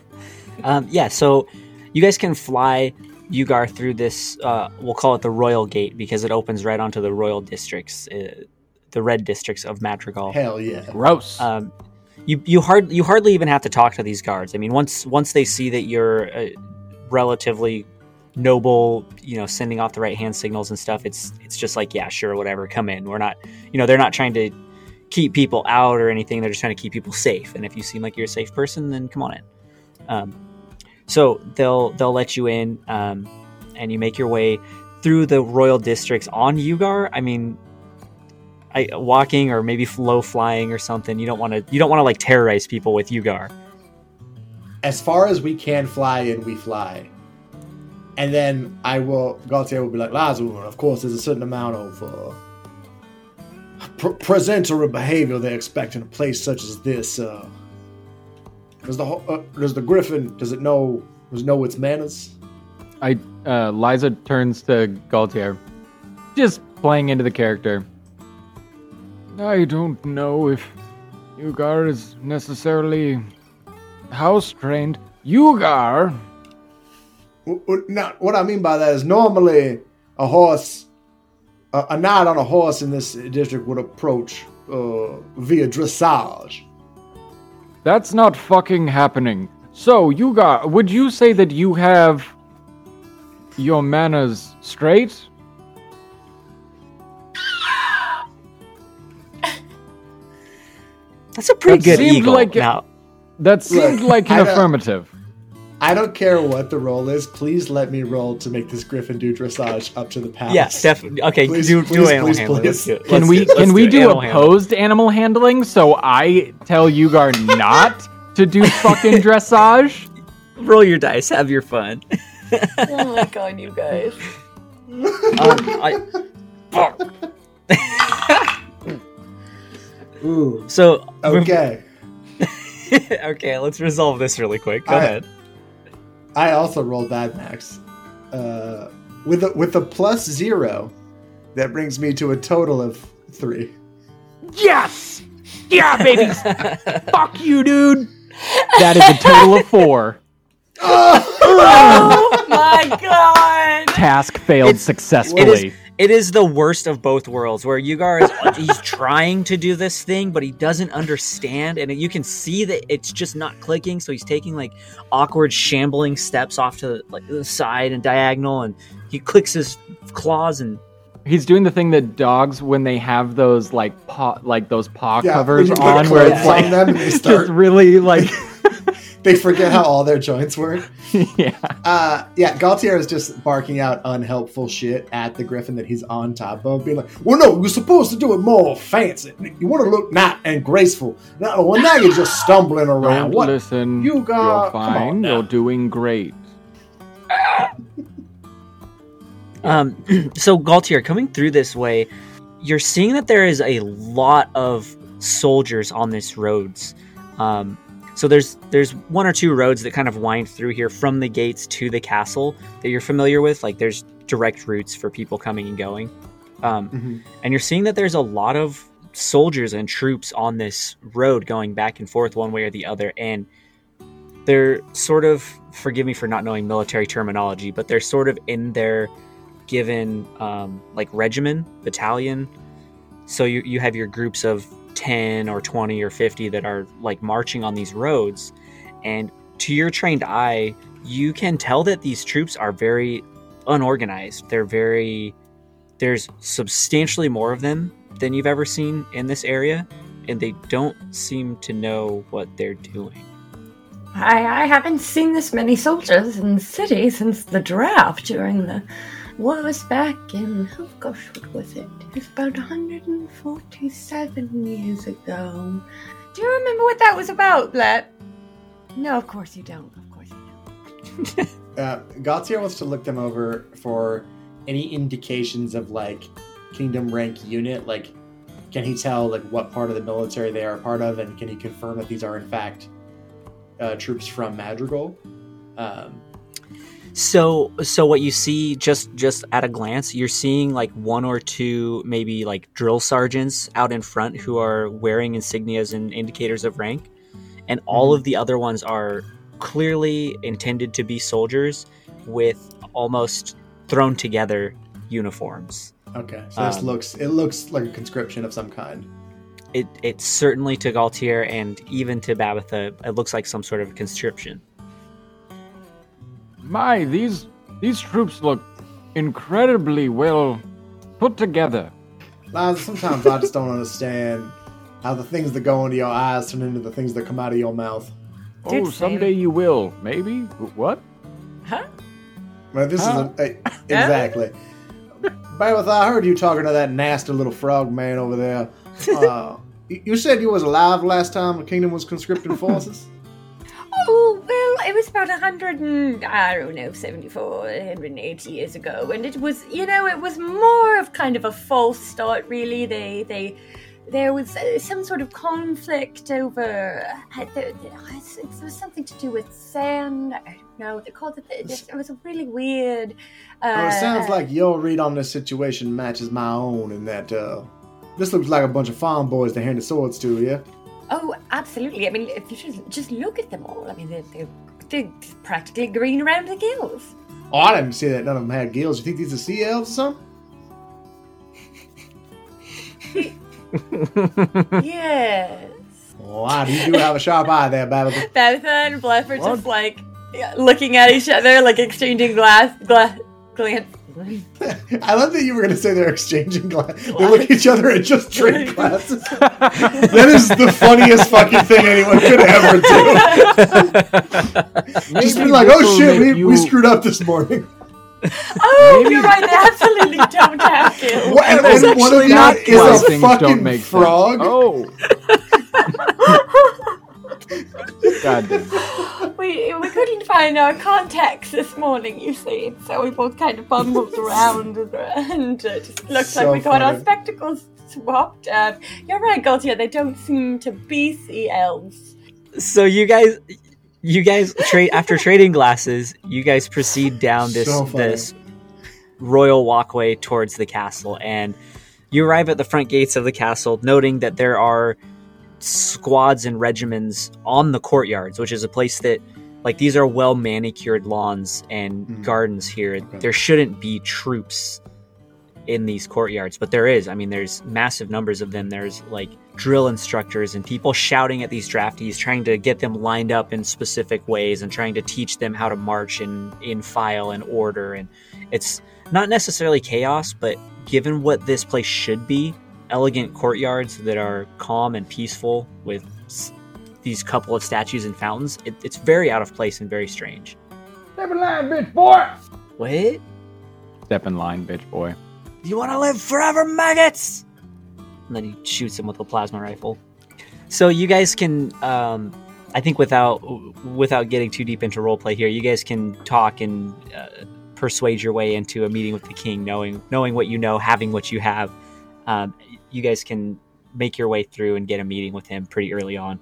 Um, yeah, so you guys can fly Ugar through this. Uh, we'll call it the Royal Gate because it opens right onto the Royal districts, uh, the red districts of Madrigal. Hell yeah. Gross. Um, you you hard you hardly even have to talk to these guards. I mean, once once they see that you're a relatively noble, you know, sending off the right hand signals and stuff, it's it's just like yeah, sure, whatever, come in. We're not, you know, they're not trying to keep people out or anything. They're just trying to keep people safe. And if you seem like you're a safe person, then come on in. Um, so they'll they'll let you in, um, and you make your way through the royal districts on Ugar. I mean, I, walking or maybe low flying or something. You don't want to you don't want to like terrorize people with Ugar. As far as we can fly and we fly. And then I will Galtier will be like, Lazarus, of course there's a certain amount of uh, pr- presentable behavior they expect in a place such as this. Uh, does the ho- uh, does the griffin does it know does it know its manners? I uh, Liza turns to Galtier, just playing into the character. I don't know if Ugar is necessarily house trained. Ugar, W- w- what I mean by that is normally a horse, a, a knight on a horse in this district would approach uh, via dressage. that's not fucking happening. So Ugar, would you say that you have your manners straight? That's a pretty That good seemed eagle. like it- now, That seemed Look, like an don't- affirmative. I don't care what the roll is. Please let me roll to make this griffin do dressage up to the pass. yes, definitely. Okay, Please, do, please, do animal please, handling. Let's do it. Can Let's we do can we do Animal handling. opposed animal handling? So I tell Ugar not to do fucking dressage. Roll your dice. Have your fun. oh my god, you guys. um, I, Ooh. so Okay. okay, let's resolve this really quick. Go I- ahead. I also rolled bad max. Uh, with a, with a plus zero, that brings me to a total of three. Yes, yeah, baby. Fuck you, dude. That is a total of four. Oh my god. Task failed It's- successfully. It is, it is the worst of both worlds, where Ugar is he's trying to do this thing, but he doesn't understand, and you can see that it's just not clicking. So he's taking like awkward, shambling steps off to like the side and diagonal, and he clicks his claws and He's doing the thing that dogs when they have those like paw like those paw Yeah, covers when you put on, where it's clothes on like them and they just really like They forget how all their joints work. yeah. Uh, yeah, Galtier is just barking out unhelpful shit at the griffin that he's on top of, being like, "Well, no, you're supposed to do it more fancy. You want to look nice and graceful. Now, well, now you're just stumbling around. Don't What? listen. You got- You're come on fine. You're doing great. Um, so Galtier, coming through this way, you're seeing that there is a lot of soldiers on this roads. Um, so there's there's one or two roads that kind of wind through here from the gates to the castle that you're familiar with. Like there's direct routes for people coming and going. Um, Mhm. and you're seeing that there's a lot of soldiers and troops on this road going back and forth one way or the other and they're sort of forgive me for not knowing military terminology but they're sort of in their given um, like regimen battalion so you, you have your groups of 10 or 20 or 50 that are like marching on these roads. And to your trained eye you can tell that these troops are very unorganized. They're very there's substantially more of them than you've ever seen in this area and they don't seem to know what they're doing. I, I haven't seen this many soldiers in the city since the draft during the wars back in, oh gosh, what was it? It was about 147 years ago. Do you remember what that was about, Blet? No, of course you don't. Of course you don't. Uh, wants to look them over for any indications of like kingdom rank unit. Like, can he tell like what part of the military they are a part of, and can he confirm that these are in fact uh, troops from Madrigal. Um, So so what you see just just at a glance, you're seeing like one or two maybe like drill sergeants out in front who are wearing insignias and indicators of rank, and all of the other ones are clearly intended to be soldiers with almost thrown together uniforms. okay, so this Um, looks it looks like a conscription of some kind. It it certainly to Galtier and even to Babatha, it looks like some sort of conscription. My, these these troops look incredibly well put together. Liza, sometimes I just don't understand how the things that go into your eyes turn into the things that come out of your mouth. Dude, oh, same. someday you will. Maybe. What? Huh? Well, this Huh? is a, exactly. Bailiff, I heard you talking to that nasty little frog man over there. Uh, you you said you was alive last time the kingdom was conscripting forces. Oh, well, it was about a hundred and, I don't know, 74, 180 years ago. And it was, you know, it was more of kind of a false start, really. They, they, there was uh, some sort of conflict over, uh, there, there was, it was something to do with sand. I don't know. They called it, it was a really weird. Uh, Well, it sounds like your read on this situation matches my own in that uh, this looks like a bunch of farm boys they handed swords to, yeah? Oh, absolutely. I mean, if you just, just look at them all, I mean, they're, they're, they're practically green around the gills. Oh, I didn't see that none of them had gills. You think these are sea elves or something? yes. Oh, wow, you do have a sharp eye there, Babbitt. Betha and Bluff are What? just like looking at each other, like exchanging glass, glass, glance. I love that you were going to say they're exchanging glasses. They look at each other and just drink glasses. that is the funniest fucking thing anyone could ever do. Just be like, oh shit, we, you- we screwed up this morning. Oh, Maybe- you're right. They absolutely don't have to. What, and, That's and one of actually you not is Why a things don't fucking make sense. frog. Oh. God damn. We we couldn't find our contacts this morning, you see, so we both kind of bumbled around and uh, just looked So like we got our spectacles swapped. Um, you're right, Gaultier. They don't seem to be sea elves. So you guys, you guys trade after trading glasses. You guys proceed down this So this royal walkway towards the castle, and you arrive at the front gates of the castle, noting that there are squads and regiments on the courtyards, which is a place that, like, these are well manicured lawns and Mhm. gardens here. Okay. There shouldn't be troops in these courtyards, but there is. I mean, there's massive numbers of them. There's like drill instructors and people shouting at these draftees, trying to get them lined up in specific ways and trying to teach them how to march in in file and order. And it's not necessarily chaos, but given what this place should be, elegant courtyards that are calm and peaceful with s- these couple of statues and fountains, it, it's very out of place and very strange. Step in line, bitch boy. What? Step in line, bitch boy. Do you want to live forever, maggots? And then he shoots him with a plasma rifle. So you guys can, um, I think, without without getting too deep into roleplay here, you guys can talk and uh, persuade your way into a meeting with the king, knowing knowing what you know, having what you have. Um, you guys can make your way through and get a meeting with him pretty early on.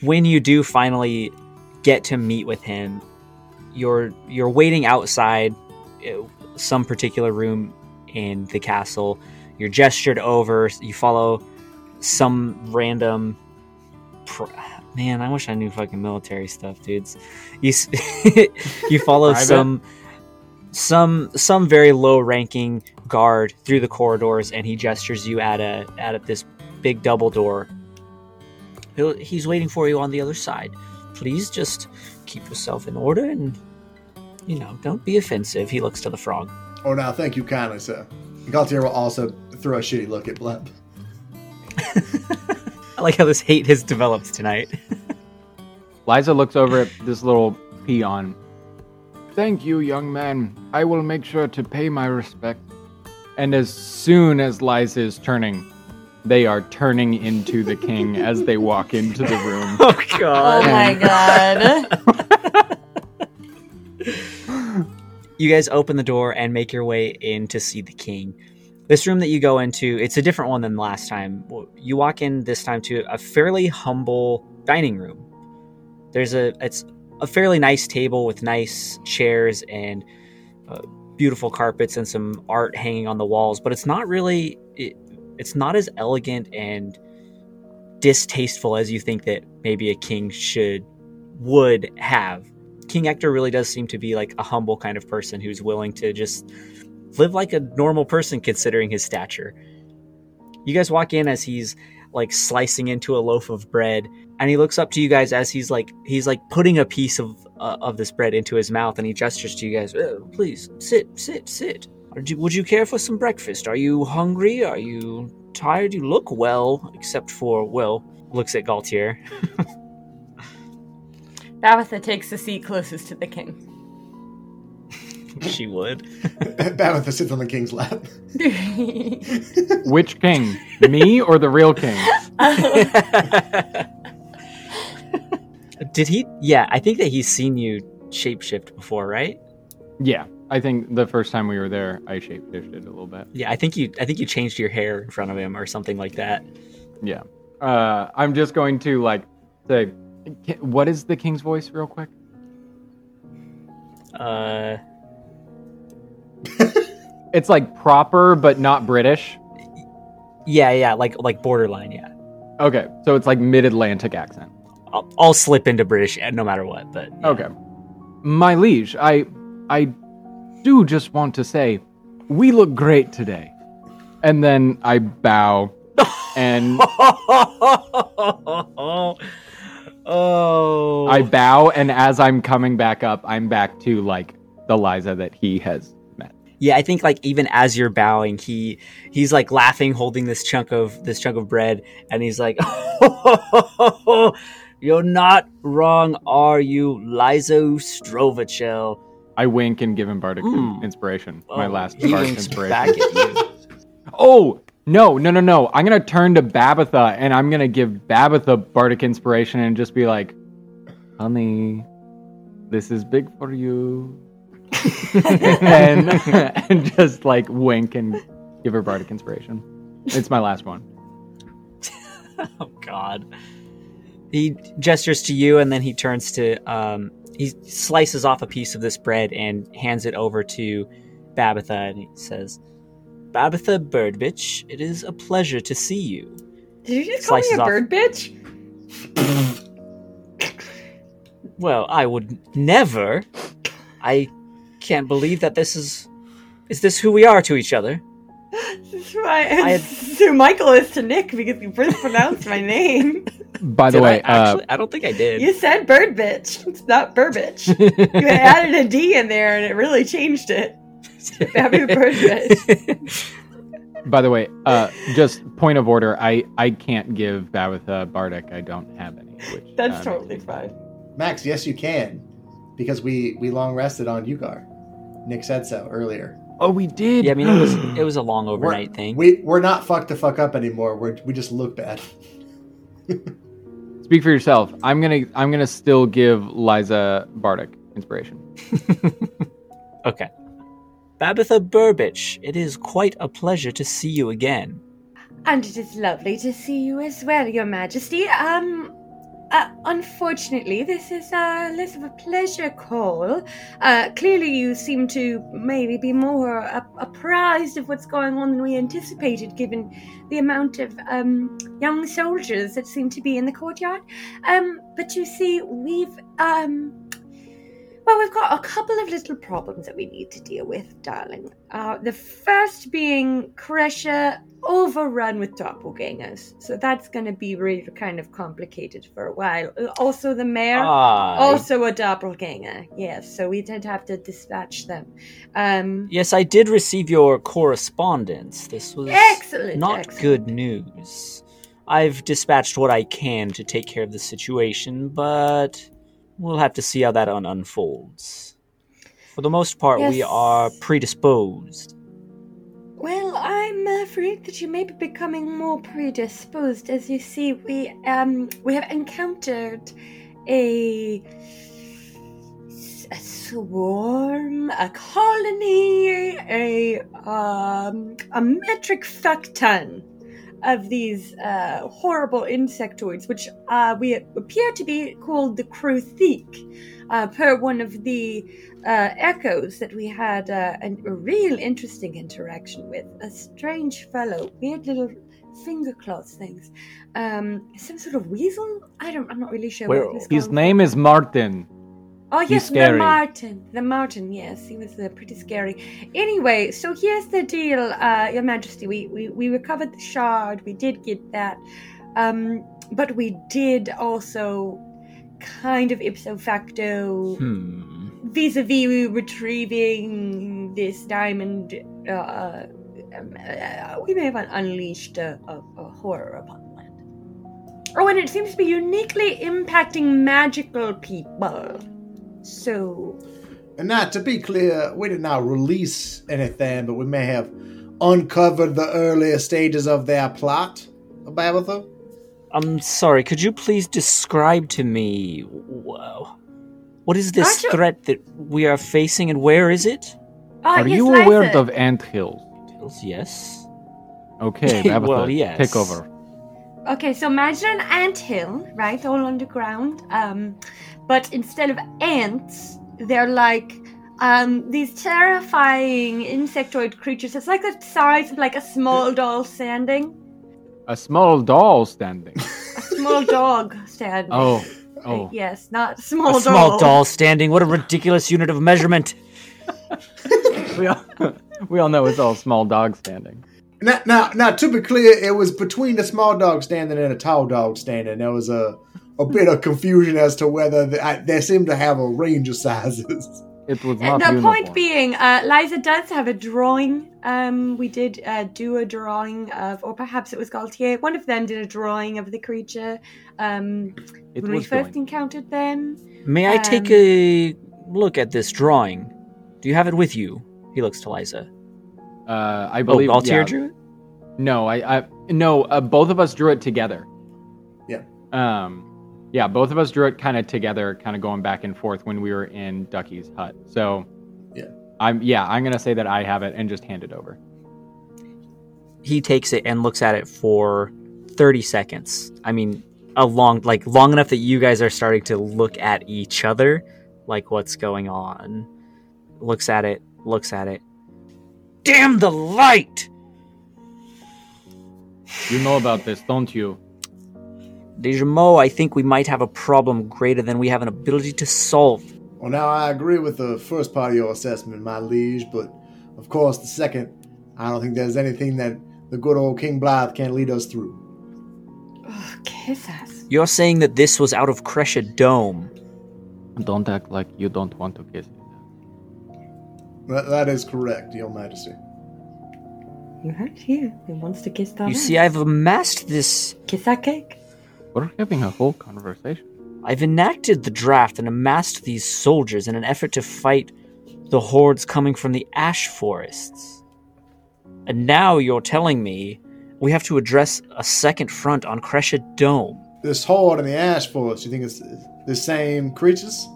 When you do finally get to meet with him, you're you're waiting outside uh, some particular room in the castle. You're gestured over. You follow some random. Pr- Man, I wish I knew fucking military stuff, dudes. You you follow some some some very low ranking guard through the corridors, and he gestures you at a at this big double door. He'll, he's waiting for you on the other side. Please just keep yourself in order and you know don't be offensive. He looks to the frog. Oh, now, thank you kindly, sir. Galtier will also throw a shitty look at Bleb. I like how this hate has developed tonight. Liza looks over at this little peon. Thank you, young man. I will make sure to pay my respect. And as soon as Liza is turning, they are turning into the king as they walk into the room. oh Oh god. Oh, my god. You guys open the door and make your way in to see the king. This room that you go into, it's a different one than last time. You walk in this time to a fairly humble dining room. There's a it's a fairly nice table with nice chairs and beautiful carpets and some art hanging on the walls, but it's not really it, it's not as elegant and distasteful as you think that maybe a king should would have. King Ector really does seem to be like a humble kind of person who's willing to just live like a normal person considering his stature. You guys walk in as he's like slicing into a loaf of bread and he looks up to you guys as he's like he's like putting a piece of uh, of this bread into his mouth and he gestures to you guys "Uh, please sit sit sit Would you- would you care for some breakfast are you hungry are you tired you look well except for well looks at galtier Tabitha takes the seat closest to the king. she would Babatha sits on the king's lap. Which king? Me or the real king? Did he yeah i think that he's seen you shapeshift before right Yeah, I think the first time we were there, I shapeshifted a little bit. yeah i think you i think you changed your hair in front of him or something like that Yeah. Uh, I'm just going to like say, what is the king's voice, real quick? uh It's like proper but not British. yeah yeah like like borderline yeah Okay, so it's like mid-Atlantic accent. I'll, I'll slip into British no matter what, but yeah. Okay. My liege, I I do just want to say we look great today. And then I bow and oh, I bow and as I'm coming back up, I'm back to like the Liza that he has met. yeah. I think like even as you're bowing, he he's like laughing, holding this chunk of this chunk of bread, and he's like, oh, "You're not wrong, are you, Lizo Strovachel?" I wink and give him bardic Hmm. inspiration. My Oh, last he bardic inspiration. back at you. Oh, no, no, no, no. I'm going to turn to Babatha and I'm going to give Babatha bardic inspiration and just be like, honey, this is big for you. and, and just like wink and give her bardic inspiration. It's my last one. oh God. He gestures to you and then he turns to um he slices off a piece of this bread and hands it over to Babatha and he says, Babatha Birdbitch, it is a pleasure to see you. Did you just call me a off. bird bitch? Well, I would never. I can't believe that this is is this who we are to each other? That's right. I had- Sir Michael is to Nick because you mispronounced my name. By the Did way, I uh, I don't think I did. You said bird bitch. It's not burbitch. you added a D in there and it really changed it. Happy bird bitch. by the way, uh, just point of order. I, I can't give Babatha bardic. I don't have any. Which, That's um, totally fine. Max, yes, you can, because we we long rested on Ugar. Nick said so earlier. Oh, we did. yeah, I mean it was it was a long overnight we're, thing. We we're not fucked to fuck up anymore. We're we just look bad. Speak for yourself. I'm gonna I'm gonna still give Liza Bardic inspiration. Okay. Babatha Burbage, it is quite a pleasure to see you again. And it is lovely to see you as well, Your Majesty. Um, uh, unfortunately, this is uh, less of a pleasure call. Uh, clearly, you seem to maybe be more apprised of what's going on than we anticipated, given the amount of um, young soldiers that seem to be in the courtyard. Um, but you see, we've um, well, we've got a couple of little problems that we need to deal with, darling. Uh, the first being Kresha overrun with doppelgangers. So that's going to be really kind of complicated for a while. Uh, Also, the mayor, Ah, also a doppelganger. Yes, so we did have to dispatch them. Um, yes, I did receive your correspondence. This was excellent. not excellent. good news. I've dispatched what I can to take care of the situation, but we'll have to see how that un- unfolds. For the most part, we are predisposed. Well, I'm afraid that you may be becoming more predisposed. As you see, we um we have encountered a a swarm, a colony, a um a metric fuck ton of these uh, horrible insectoids, which uh, we appear to be called the Kruthik, uh, per one of the uh, echoes that we had uh, an, a real interesting interaction with. A strange fellow, weird little finger claws things. Um, some sort of weasel? I don't. I'm not really sure. Where- what His name is Martin. Oh He's yes, the. Martin. The Martin. Yes, he was uh, pretty scary. Anyway, so here's the deal, uh, Your Majesty. We, we we recovered the shard. We did get that, um, but we did also kind of ipso facto Hmm. vis-a-vis retrieving this diamond. Uh, um, uh, we may have unleashed a, a, a horror upon the land. Oh, and it seems to be uniquely impacting magical people. So, And not to be clear, we did not release anything, but we may have uncovered the earlier stages of their plot, Ababatha. I'm sorry. Could you please describe to me wh- what is this Aren't you- threat that we are facing, and where is it? Ah, Are yes, you aware of ant hills? Yes. Okay, Well, yes. take over. Okay, so imagine an ant hill, right, all underground. Um, but instead of ants, they're like um these terrifying insectoid creatures. It's like the size of like a small doll standing, A small doll standing. a small dog standing. Oh, oh. yes, not small a small doll. doll standing. What a ridiculous unit of measurement. we, all, we all know it's all small dog standing. Now, now, now, to be clear, it was between a small dog standing and a tall dog standing. There was a, a bit of confusion as to whether the, I, they seemed to have a range of sizes. It was Uh, not the uniform. point being, uh, Liza does have a drawing. Um, we did uh, do a drawing of, or perhaps it was Gaultier. One of them did a drawing of the creature um, when we first going. encountered them. May I take Um, a look at this drawing? Do you have it with you? He looks to Liza. Uh, I Oh, believe. Galtier yeah. drew it? No, I, I no. Uh, both of us drew it together. Yeah. Um, yeah, both of us drew it kind of together, kind of going back and forth when we were in Ducky's hut. So, Yeah. I'm yeah, I'm gonna say that I have it and just hand it over. He takes it and looks at it for 30 seconds. I mean, a long, like, long enough that you guys are starting to look at each other, like, what's going on. Looks at it, looks at it. Damn the light! You know about this, don't you? Dejamo, I think we might have a problem greater than we have an ability to solve. Well, now I agree with the first part of your assessment, my liege, but of course, the second, I don't think there's anything that the good old King Blythe can't lead us through. Ugh, kiss us. You're saying that this was out of Kresha Dome. Don't act like you don't want to kiss me. That, that is correct, Your Majesty. You heard here. He wants to kiss that You ass. see, I've amassed this. Kiss that cake. We're having a whole conversation. I've enacted the draft and amassed these soldiers in an effort to fight the hordes coming from the ash forests. And now you're telling me we have to address a second front on Kresha Dome. This horde in the ash forest, you think it's the same creatures?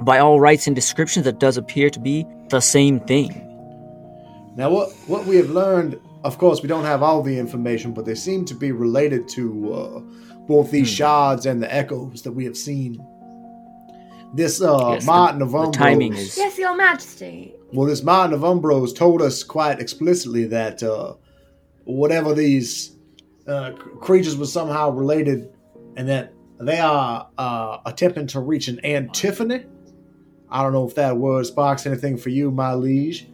By all rights and descriptions, that does appear to be the same thing. Now, what what we have learned, of course, we don't have all the information, but they seem to be related to uh, both these Hmm. shards and the echoes that we have seen. This uh, Yes, the- Martin of the Umbros, timing is- Yes, Your Majesty. well, this Martin of Umbros told us quite explicitly that uh, whatever these uh, creatures were somehow related, and that they are uh, attempting to reach an antiphony. I don't know if that word sparks anything for you, my liege.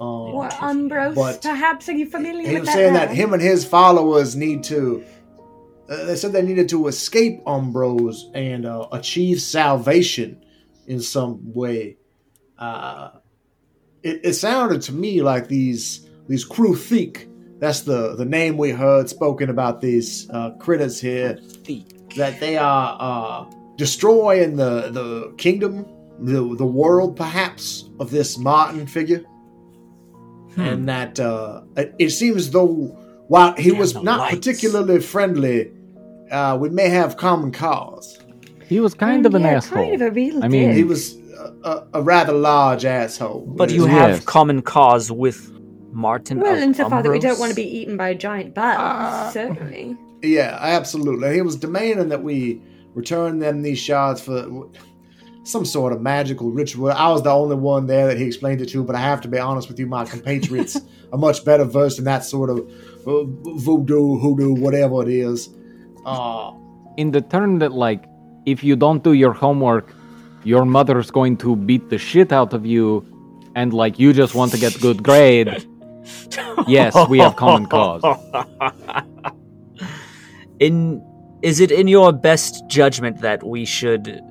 Um, Or Umbros. but Perhaps are you familiar he with was that? saying that word? him and his followers need to. Uh, they said they needed to escape Umbros and uh, achieve salvation in some way. Uh, it, it sounded to me like these these Kruthik. That's the the name we heard spoken about these uh, critters here. That they are uh, destroying the the kingdom, the the world, perhaps of this Martin figure and that uh, it, it seems though while he Damn was not lights. particularly friendly, uh, we may have common cause. He was kind of an yeah, asshole. Kind of a real I mean, dick. He was a, a, a rather large asshole. But you Yes. have common cause with Martin Well, of insofar that we don't want to be eaten by a giant bugs, certainly. Yeah, absolutely. He was demanding that we return them these shards for some sort of magical ritual. I was the only one there that he explained it to, but I have to be honest with you, my compatriots are much better versed in that sort of uh, voodoo, hoodoo, whatever it is. Uh, In the turn that, like, if you don't do your homework, your mother's going to beat the shit out of you, and, like, you just want to get good grade. yes, we have common cause. In is it in your best judgment that we should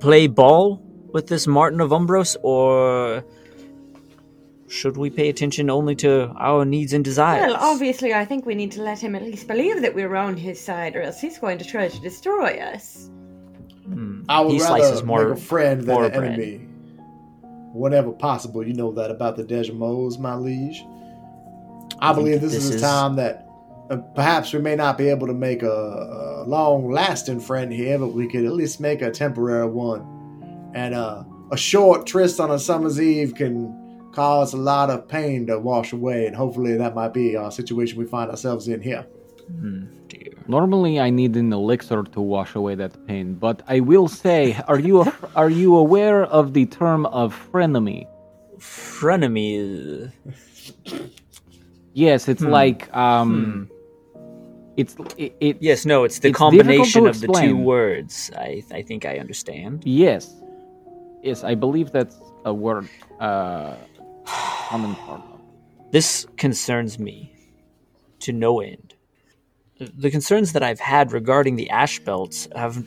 play ball with this Martin of Umbros, or should we pay attention only to our needs and desires? Well, obviously, I think we need to let him at least believe that we're on his side, or else he's going to try to destroy us. Hmm. I would he rather slices more. make a friend than an bread. enemy. Whenever possible, you know that about the Dejamos, my liege. I, I believe this, this is a time that perhaps we may not be able to make a, a long-lasting friend here, but we could at least make a temporary one. And uh, a short tryst on a summer's eve can cause a lot of pain to wash away, and hopefully that might be our situation we find ourselves in here. Hmm. Normally, I need an elixir to wash away that pain, but I will say, are you are you aware of the term of frenemy? Frenemy. Yes, it's Hmm. like um, it's it, it Yes, no, it's the It's combination of the two words. I I think I understand. Yes, yes, I believe that's a word. Uh, common part. of. This concerns me to no end. The concerns that I've had regarding the ash belts have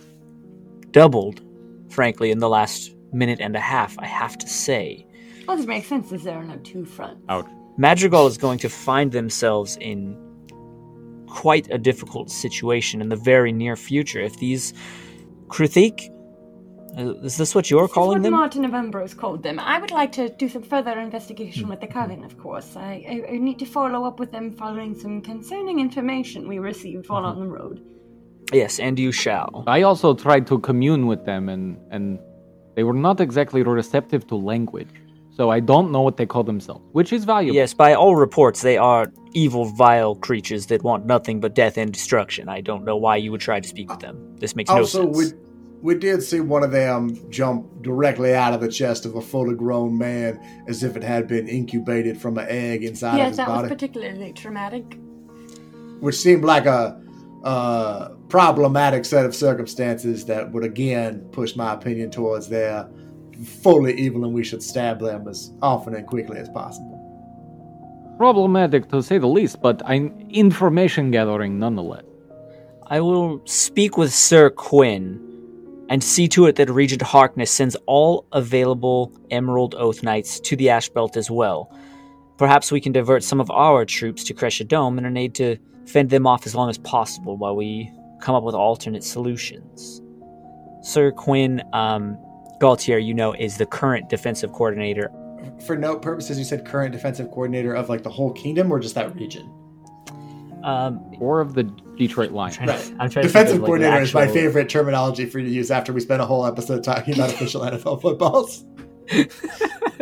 doubled, frankly, in the last minute and a half, I have to say. Well, this makes sense as there are no two fronts. Ouch. Madrigal is going to find themselves in quite a difficult situation in the very near future. If these Kruthik, uh, is this what you're This is calling what them? Martin of Umbros called them. I would like to do some further investigation with the Coven, of course. I, I, I need to follow up with them following some concerning information we received while on the road. Yes, and you shall. I also tried to commune with them, and and they were not exactly receptive to language. So I don't know what they call themselves, which is valuable. Yes, by all reports, they are evil, vile creatures that want nothing but death and destruction. I don't know why you would try to speak with them. This makes no also, sense. we we did see one of them jump directly out of the chest of a fully grown man, as if it had been incubated from an egg inside of yes, his that was particularly traumatic. which seemed like a uh, problematic set of circumstances that would again push my opinion towards their fully evil, and we should stab them as often and quickly as possible. Problematic to say the least, but I'm information gathering nonetheless. I will speak with Sir Quinn and see to it that Regent Harkness sends all available Emerald Oath Knights to the Ash Belt as well. Perhaps we can divert some of our troops to Kresha Dome in an aid to fend them off as long as possible while we come up with alternate solutions. Sir Quinn um, Gaultier, you know, is the current defensive coordinator. For note purposes, you said current defensive coordinator of like the whole kingdom or just that region. Um, Or of the Detroit Lions. trying to- Right. I'm trying to think Defensive of, like, coordinator the is my favorite terminology for you to use after we spent a whole episode talking about official NFL footballs.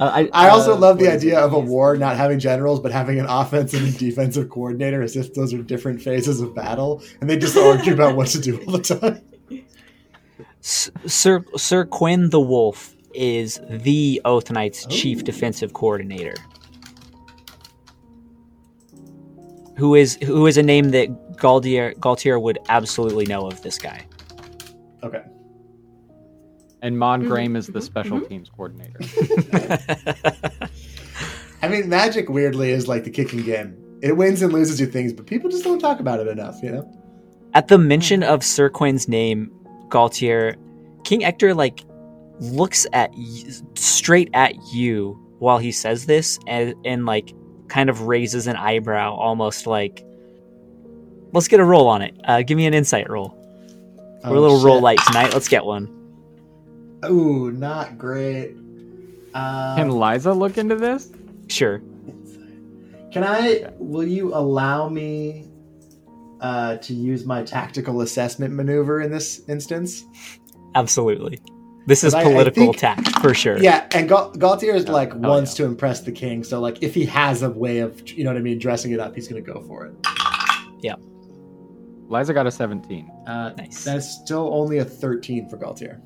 Uh, I, I also uh, love the idea of a war not having generals but having an offensive and defensive coordinator as if those are different phases of battle and they just argue about what to do all the time. S- Sir Sir Quinn the Wolf is the Oath Knight's oh. chief Oh. defensive coordinator. Who is who is a name that Galtier Galtier would absolutely know of this guy. Okay. And Mon mm-hmm. Graham is the mm-hmm. special mm-hmm. teams coordinator. I mean, Magic weirdly is like the kicking game. It wins and loses you things, but people just don't talk about it enough, you know? At the mention of Sir Quinn's name, Galtier, King Ector like looks at y- straight at you while he says this, and and like kind of raises an eyebrow, almost like. Let's get a roll on it. Uh, give me an insight roll. We're a Oh, little roll light tonight. Let's get one. Ooh, not great. Um, Can Liza look into this? Sure. Can I? Will you allow me uh, to use my tactical assessment maneuver in this instance? Absolutely. This is I- I political think- tact for sure. Yeah, and Gal- Galtier is like hell wants yeah. to impress the king, so like if he has a way of you know what I mean, dressing it up, he's gonna go for it. Yeah. Liza got a 17. Uh, Nice. That's still only a thirteen for Galtier.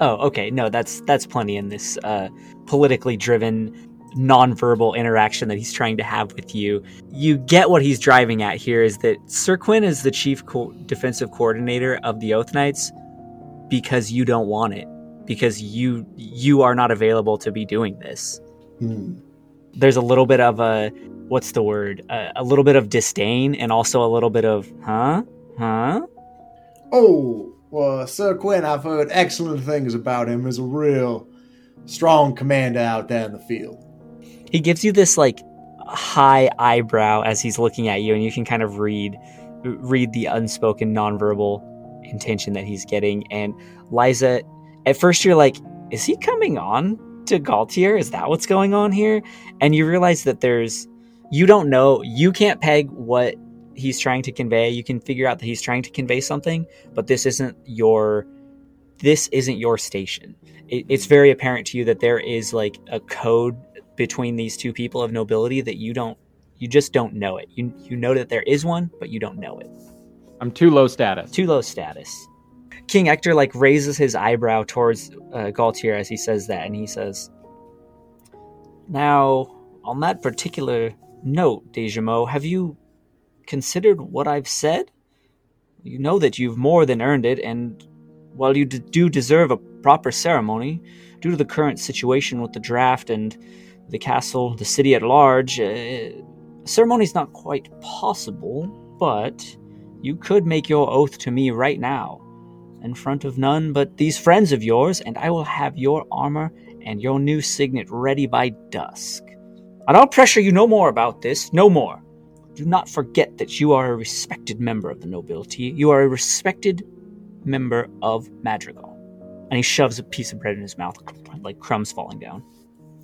Oh, okay. No, that's that's plenty in this uh, politically driven, nonverbal interaction that he's trying to have with you. You get what he's driving at here is that Sir Quinn is the chief co- defensive coordinator of the Oath Knights because you don't want it, because you you are not available to be doing this. Hmm. There's a little bit of a what's the word? Uh, a little bit of disdain and also a little bit of huh, huh. Oh, well, Sir Quinn, I've heard excellent things about him as a real strong commander out there in the field. He gives you this like high eyebrow as he's looking at you and you can kind of read read the unspoken nonverbal intention that he's getting. And liza at first you're like is he coming on to galtier? Is that what's going on here? And you realize that there's you don't know. You can't peg what he's trying to convey. You can figure out that he's trying to convey something but this isn't your this isn't your station. It, it's very apparent to you that there is like a code between these two people of nobility that you don't you just don't know it. You you know that there is one but you don't know it. I'm too low status. too low status. King ector like raises his eyebrow towards uh, galtier as he says that and he says now on that particular note dejamo have you considered what i've said? You know that you've more than earned it and while you d- do deserve a proper ceremony due to the current situation with the draft and the castle the city at large uh, a ceremony's not quite possible but you could make your oath to me right now, in front of none but these friends of yours, and I will have your armor and your new signet ready by dusk. And I'll pressure you no more about this, no more. Do not forget that you are a respected member of the nobility. You are a respected member of Madrigal. And he shoves a piece of bread in his mouth, like crumbs falling down.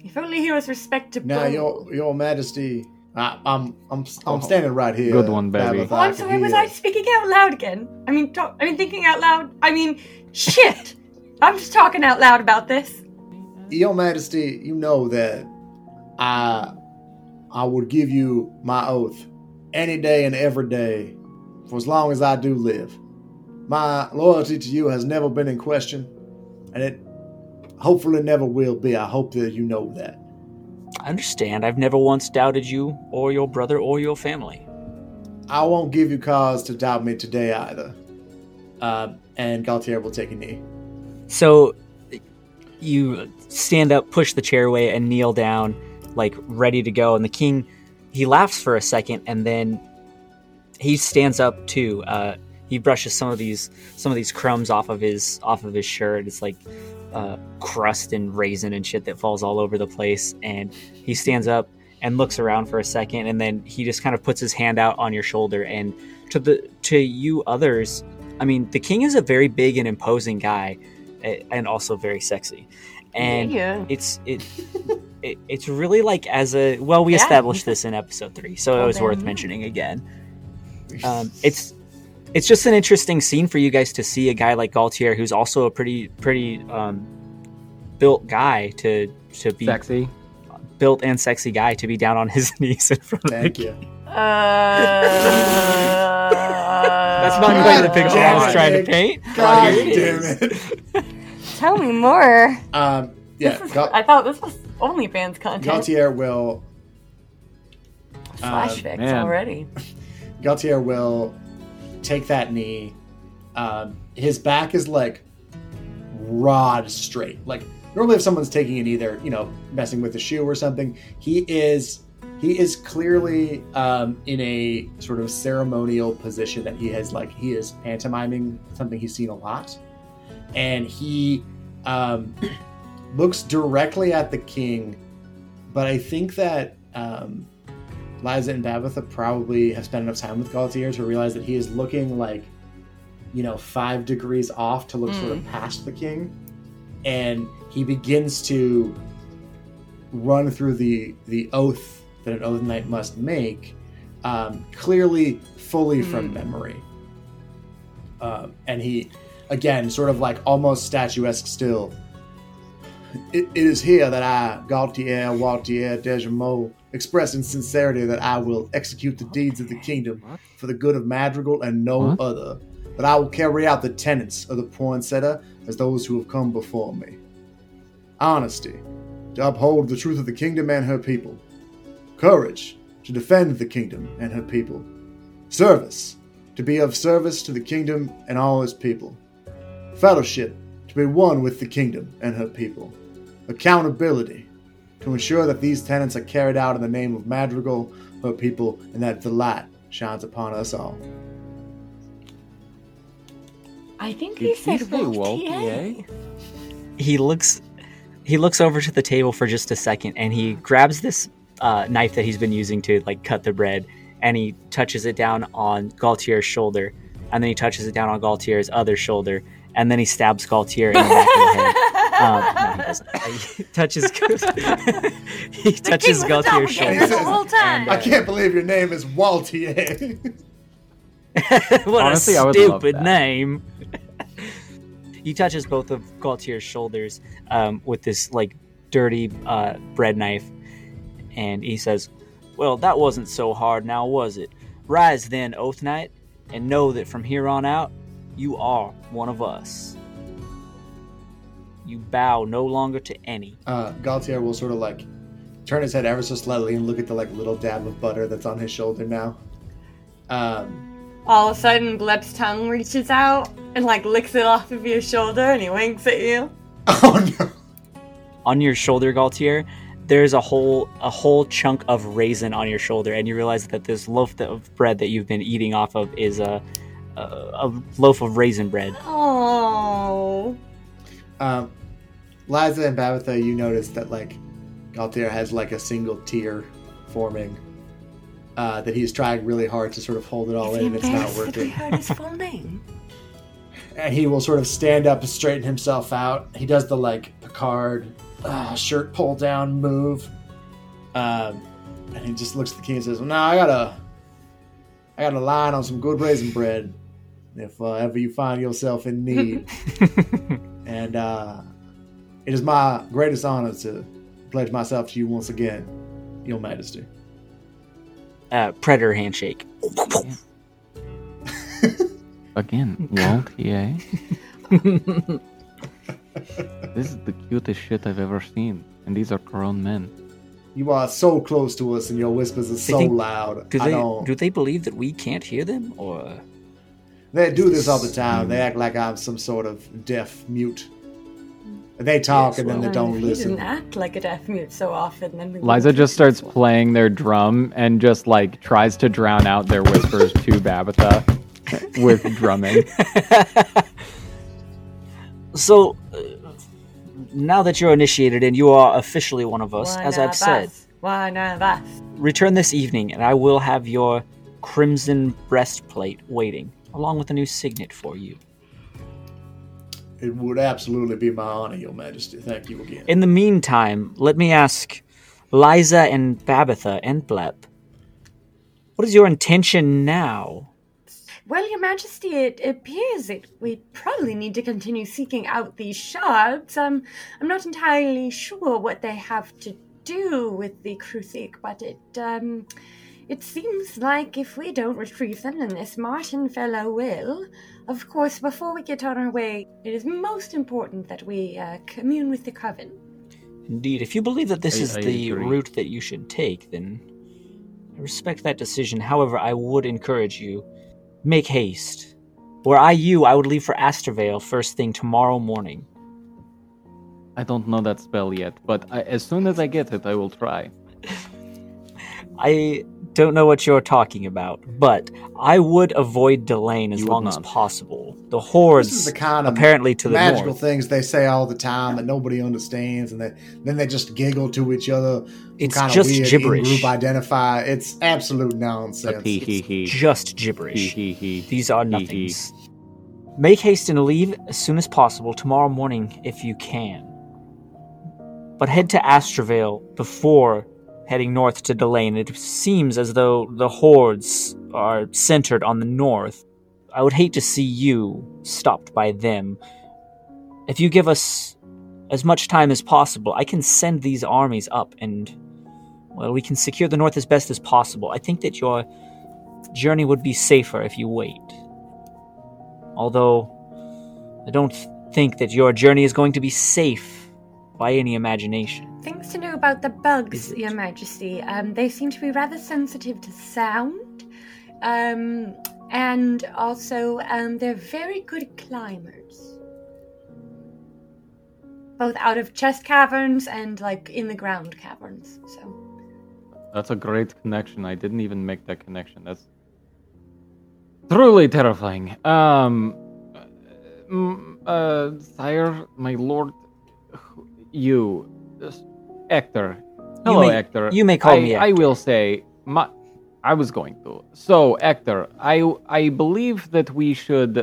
If only he was respectable. Now, your your Majesty, I, I'm I'm Oh, I'm standing right here. good one, baby. Tabitha, Oh, I'm can sorry. Was hear. I speaking out loud again? I mean, talk, I mean, thinking out loud. I mean, shit. I'm just talking out loud about this. Your Majesty, you know that I I would give you my oath any day and every day for as long as I do live. My loyalty to you has never been in question, and it hopefully never will be. I hope that you know that. I understand. I've never once doubted you, or your brother, or your family. I won't give you cause to doubt me today either. Uh, and Galtier will take a knee. So you stand up, push the chair away, and kneel down, like ready to go. And the king, he laughs for a second, and then he stands up too. Uh, he brushes some of these some of these crumbs off of his off of his shirt. It's like uh, crust and raisin and shit that falls all over the place. And he stands up and looks around for a second, and then he just kind of puts his hand out on your shoulder. And to the to you others, I mean, the king is a very big and imposing guy, and also very sexy. And yeah. it's it, it it's really like as a well, we Yeah. established this in episode three, so it Well, was worth mentioning again. Um, it's it's just an interesting scene for you guys to see a guy like Galtier, who's also a pretty pretty um, built guy to to be Sexy. built and sexy guy to be down on his knees in front of the Thank king. you. Uh, That's not quite the picture I was God trying to damn paint. God Here damn it. Tell me more. Um, yeah, is- Gal- I thought this was OnlyFans content. Galtier will Flashbacks man. already. Galtier will take that knee. Um, his back is like rod straight. Like normally, if someone's taking a knee, they're you know messing with a shoe or something. He is he is clearly um, in a sort of ceremonial position that he has like he is pantomiming something he's seen a lot, and he um, looks directly at the king. But I think that um, Liza and Babatha probably have spent enough time with Gaultier to realize that he is looking like, you know, five degrees off to look sort of past the king. And he begins to run through the the oath that an oath knight must make, um, clearly fully from Hmm. memory. Um, and he again, sort of like almost statuesque still. It, it is here that I, Gaultier Waltier Degemot, express in sincerity that I will execute the deeds of the kingdom for the good of Madrigal and no other. That I will carry out the tenets of the poinsettia as those who have come before me. Honesty, to uphold the truth of the kingdom and her people. Courage, to defend the kingdom and her people. Service, to be of service to the kingdom and all its people. Fellowship, to be one with the kingdom and her people. Accountability, to ensure that these tenets are carried out in the name of Madrigal, her people, and that the light shines upon us all. I think Did he he said say Waltier. Waltier? he looks he looks over to the table for just a second and he grabs this uh, knife that he's been using to like cut the bread and he touches it down on Galtier's shoulder and then he touches it down on Galtier's other shoulder and then he stabs Galtier in the back of the head. Um, no, he doesn't. He touches he touches king was a Galtier's shoulder. the whole time. And, I uh, can't believe your name is Waltier. what Honestly, a I would love stupid name. he touches both of Galtier's shoulders um, with this like dirty uh, bread knife, and he says, "Well, that wasn't so hard, now was it? Rise then, Oath Knight, and know that from here on out, you are one of us. You bow no longer to any." uh, Galtier will sort of like turn his head ever so slightly and look at the like little dab of butter that's on his shoulder now. Um, All of a sudden, Gleb's tongue reaches out and like licks it off of your shoulder, and he winks at you. oh no! on your shoulder, Galtier, there's a whole a whole chunk of raisin on your shoulder, and you realize that this loaf of bread that you've been eating off of is a a, a loaf of raisin bread. Oh, Um, Liza and Babatha, you notice that like Galtier has like a single tear forming. Uh, that he's trying really hard to sort of hold it all Is in, and it's not embarrassed that we working. heard his full name? and he will sort of stand up and straighten himself out. He does the like Picard uh, shirt pull down move, um, and he just looks at the king and says, well, "Now I got a, I got a line on some good raisin bread. If uh, ever you find yourself in need, and uh, it is my greatest honor to pledge myself to you once again, Your Majesty." Uh, predator handshake. Again, Waltier. this is the cutest shit I've ever seen, and these are grown men. You are so close to us, and your whispers are so think- loud. Do I they don't. do they believe that we can't hear them, or They do this all the time. They act like I'm some sort of deaf mute. They talk Yes, and then well- they don't he listen. didn't act like a deaf mute so often. Then we Liza just starts this playing their drum and just like tries to drown out their whispers to Babatha with drumming. so? Uh, now that you're initiated and you are officially one of us, One as I've said, us. One of us. return this evening, and I will have your crimson breastplate waiting, along with a new signet for you. It would absolutely be my honor, Your Majesty. Thank you again. In the meantime, let me ask Liza and Babatha and Blep, what is your intention now? Well, Your Majesty, it appears that we probably need to continue seeking out these shards. Um, I'm not entirely sure what they have to do with the Kruthik, but it um, it seems like if we don't retrieve them, then this Martin fellow will. Of course, before we get on our way, it is most important that we uh, commune with the coven. Indeed, if you believe that this I- is I the agree. route that you should take, then I respect that decision. However, I would encourage you make haste. Were I you, I would leave for Astervale first thing tomorrow morning. I don't know that spell yet, but I, as soon as I get it, I will try. I don't know what you're talking about, but I would avoid Delane as You would long as possible. The hordes, This is the kind of apparently to the magical things they say all the time that nobody understands, and they, then they just giggle to each other. It's kind just of weird gibberish. Group identify. It's absolute nonsense. Hee hee hee. Just gibberish. hee hee. These are Hee hee. nothings. Make haste and leave as soon as possible tomorrow morning if you can. But head to Astravale before heading north to Delane. It seems as though the hordes are centered on the north. I would hate to see you stopped by them. If you give us as much time as possible, I can send these armies up and, well, we can secure the north as best as possible. I think that your journey would be safer if you wait. Although, I don't think that your journey is going to be safe by any imagination. Things to know about the bugs, Your Majesty. Um, they seem to be rather sensitive to sound. Um, and also, um, they're very good climbers. Both out of chest caverns and, like, in the ground caverns. So, That's a great connection. I didn't even make that connection. That's truly terrifying. Um, uh, sire, my lord, you, Hector. Hello, may- Hector. you may call I, me I will say, my, I was going to. So, Hector, I I believe that we should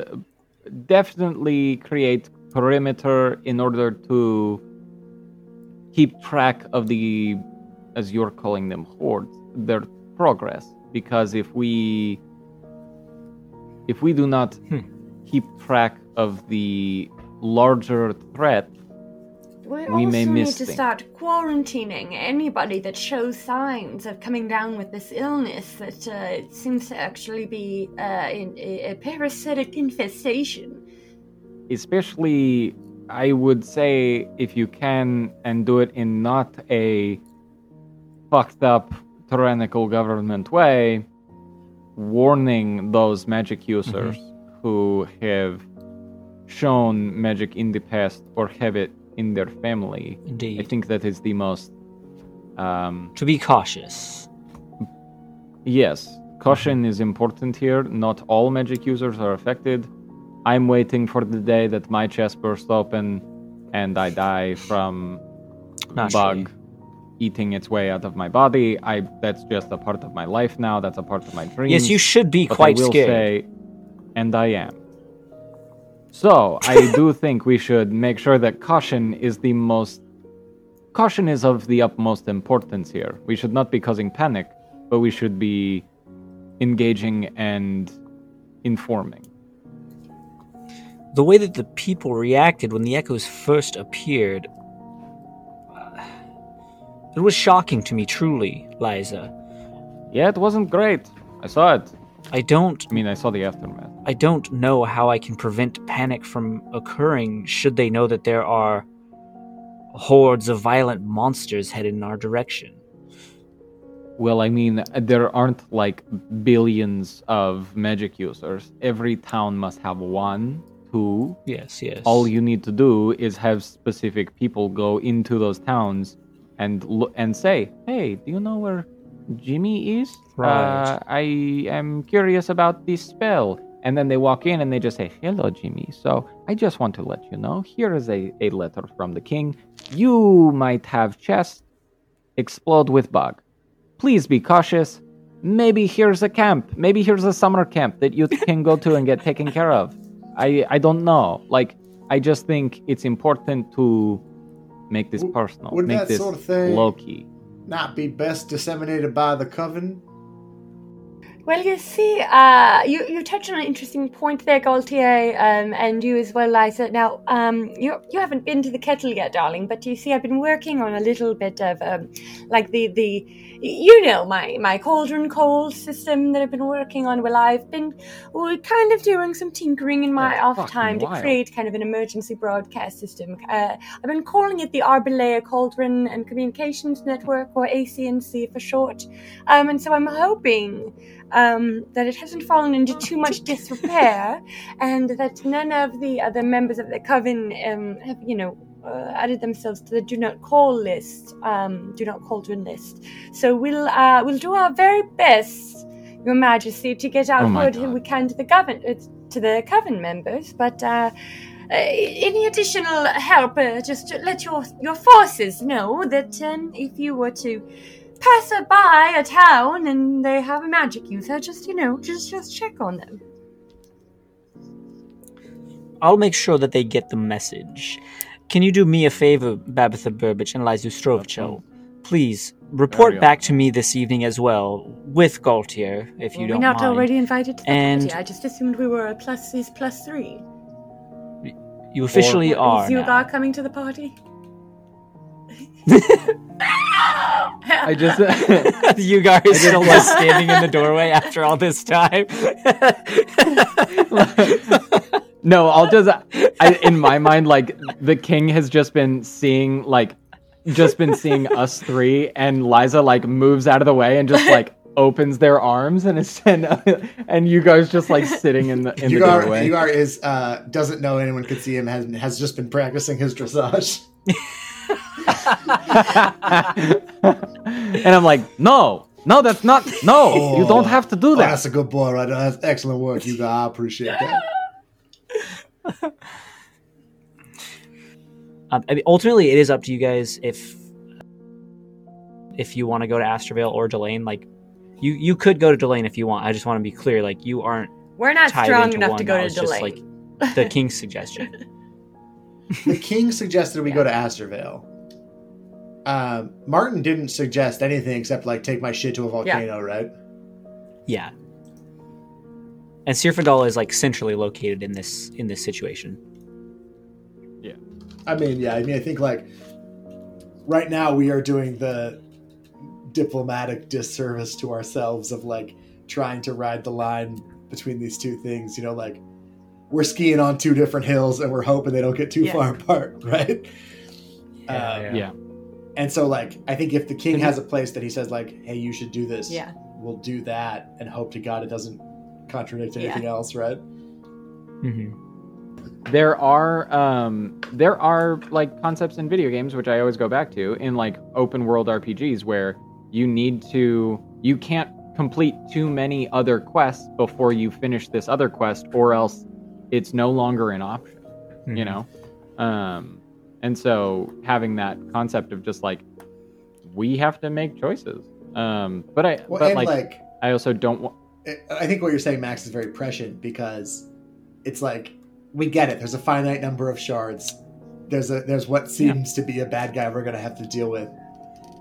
definitely create perimeter in order to keep track of the as you're calling them hordes their progress because if we if we do not Hmm. keep track of the larger threat we, We also may need to things. start quarantining anybody that shows signs of coming down with this illness that uh, seems to actually be uh, in, a, a parasitic infestation. especially i would say if you can and do it in not a fucked up tyrannical government way warning those magic users who have shown magic in the past or have it in their family Indeed. i think that is the most um, to be cautious. Yes, caution is important here. Not all magic users are affected. I'm waiting for the day that my chest bursts open and I die from bug eating its way out of my body. I that's just a part of my life now. That's a part of my dreams. Yes, you should be but quite I will scared. say, and I am. So I do think we should make sure that caution is the most. Caution is of the utmost importance here. We should not be causing panic, but we should be engaging and informing. the way that the people reacted when the echoes first appeared uh, it was shocking to me truly liza Yeah, it wasn't great. I saw it. I don't I mean, I saw the aftermath. i don't know how i can prevent panic from occurring should they know that there are hordes of violent monsters headed in our direction Well, I mean, there aren't like billions of magic users. Every town must have one, two. yes yes All you need to do is have specific people go into those towns and lo- and say, "Hey, do you know where Jimmy is? Right. Uh, I am curious about this spell." And then they walk in and they just say, "Hello, Jimmy. So I just want to let you know, here is a, a letter from the king. You might have chest explode with bug. Please be cautious. Maybe here's a camp. Maybe here's a summer camp that you can go to and get taken care of. I I don't know. Like I just think it's important to make this personal. wouldn't make that this sort of thing- low key. Not be best disseminated by the coven. Well, you see, uh, you you touched on an interesting point there, Gaultier, um, and you as well, Liza. Now, um, you you haven't been to the kettle yet, darling, but you see, I've been working on a little bit of um, like the the you know my my cauldron cold system that I've been working on. Well, I've been well, kind of doing some tinkering in my That's off time to create kind of an emergency broadcast system. Uh, I've been calling it the Arbalea Cauldron and Communications Network, or ACNC for short. Um, and so I'm hoping um, that it hasn't fallen into too much disrepair, and that none of the other members of the coven um, have, you know, uh, added themselves to the do not call list, um, do not cauldron list. So we'll uh, we'll do our very best, Your Majesty, to get out Oh God. we can to the coven uh, to the coven members, but. Uh, uh, any additional help? Uh, just let your your forces know that um, if you were to pass by a town and they have a magic user, just you know, just just check on them. I'll make sure that they get the message. Can you do me a favor, Babatha Burbage and Liza Strovicho? Please please There we report back to me this evening as well with Gaultier, if you Were we don't we're not mind. already invited to the And- party? I just assumed we were a plus is plus three. You officially are. Is you now. guy coming to the party? I just Ugar is still just standing in the doorway after all this time. no, I'll just I, in my mind like the king has just been seeing like just been seeing us three and Liza like moves out of the way and just like opens their arms and is and, and you guys just like sitting in the in the Ugar, doorway. Ugar is uh, doesn't know anyone could see him. Has has just been practicing his dressage. and I'm like, no, no, that's not. No, you don't have to do Oh, that. that's a good boy, right? That's excellent work, you guys. I appreciate that. Um, I mean, ultimately, it is up to you guys if if you want to go to Astravale or Delane. Like, you you could go to Delane if you want. I just want to be clear. Like, you aren't We're not strong enough to go That to was just, Delane. like the king's suggestion. the king suggested we go to Astervale. Um, Martin didn't suggest anything except like take my shit to a volcano, right? Yeah. And Sirfadal is like centrally located in this in this situation. Yeah. I mean, yeah. I mean, I think like right now we are doing the diplomatic disservice to ourselves of like trying to ride the line between these two things. You know, like we're skiing on two different hills and we're hoping they don't get too Yeah. far apart, right? Yeah, Um, Yeah. And so, like, I think if the king has a place that he says, like, "Hey, you should do this," Yeah. we'll do that, and hope to God it doesn't contradict Yeah. anything else, right? Mm-hmm. there are um there are like concepts in video games which i always go back to in like open world rpgs where you need to you can't complete too many other quests before you finish this other quest or else it's no longer an option Mm-hmm. you know um and so having that concept of just like we have to make choices um but i Well, but and like, like, i also don't want I think what you're saying, Max, is very prescient because it's like we get it. There's a finite number of shards. There's a there's what seems to be a bad guy we're gonna have to deal with,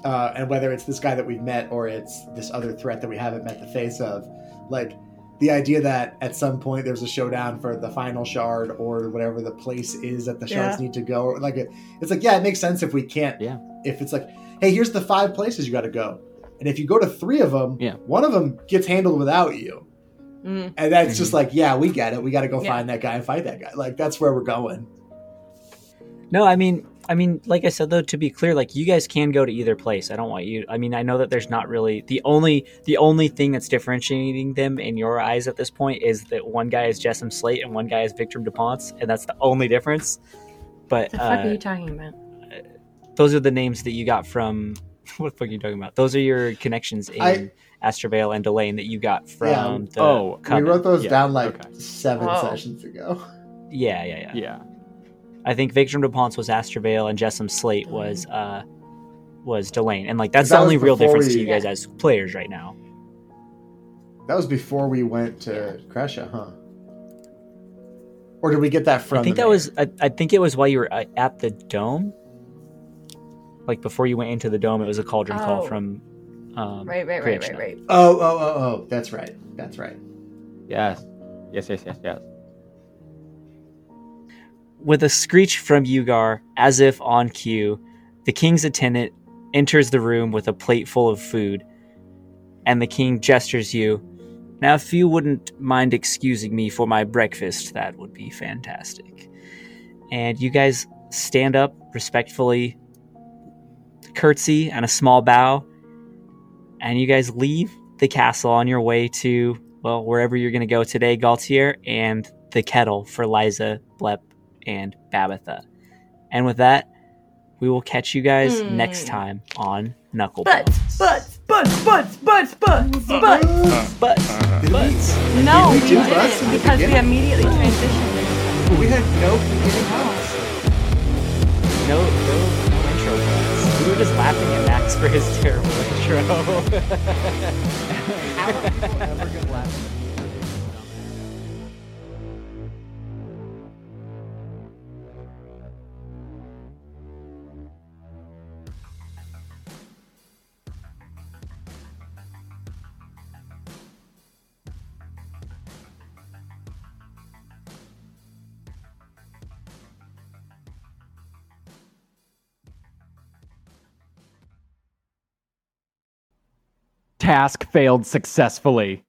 uh, and whether it's this guy that we've met or it's this other threat that we haven't met the face of, like the idea that at some point there's a showdown for the final shard or whatever the place is that the shards need to go. Like it, it's like yeah, it makes sense if we can't. Yeah. If it's like, hey, here's the five places you got to go, and if you go to three of them, Yeah. one of them gets handled without you. Mm. And that's just like, yeah, we get it. We got to go Yeah. find that guy and fight that guy. Like that's where we're going. No, I mean, I mean, like I said though, to be clear, like you guys can go to either place. I don't want you. I mean, I know that there's not really the only the only thing that's differentiating them in your eyes at this point is that one guy is Jessam Slate and one guy is Victor Duponts, and that's the only difference. But what The fuck are uh, you talking about? those are the names that you got from. What the fuck are you talking about? Those are your connections in I- Astravale and Delane that you got from the. Oh, we we wrote those Yeah, down like okay. seven Oh. sessions ago. Yeah, yeah, yeah. yeah I think Victor Duponts was Astravale and Jessamine Slate was uh was Delane, and like that's That the only real before difference to you guys as players right now. That was before we went to Kresha, huh? Or did we get that from? I think the that mayor? was I, I think it was while you were uh, at the dome, like before you went into the dome. It was a cauldron call Oh. from. Um, Right, right, right, right, right. Oh, oh, oh, oh. That's right. That's right. yes yes yes yes yes With a screech from Ugar, as if on cue, the king's attendant enters the room with a plate full of food, and the king gestures you. Now, if you wouldn't mind excusing me for my breakfast, that would be fantastic. And you guys stand up respectfully, curtsy, and a small bow, and you guys leave the castle on your way to, well, wherever you're going to go today, Galtier, and the kettle for Liza, Blep, and Babatha. And with that, we will catch you guys Hmm. next time on Knuckle Butts, butts, butts, butts, butts, butts, butts. But, Did but, No, we we didn't butts in because we immediately transitioned. we had no beginning house. no, no, no intro cuts. We were just laughing at Max for his terrible intro. How are people ever gonna laugh? Task failed successfully.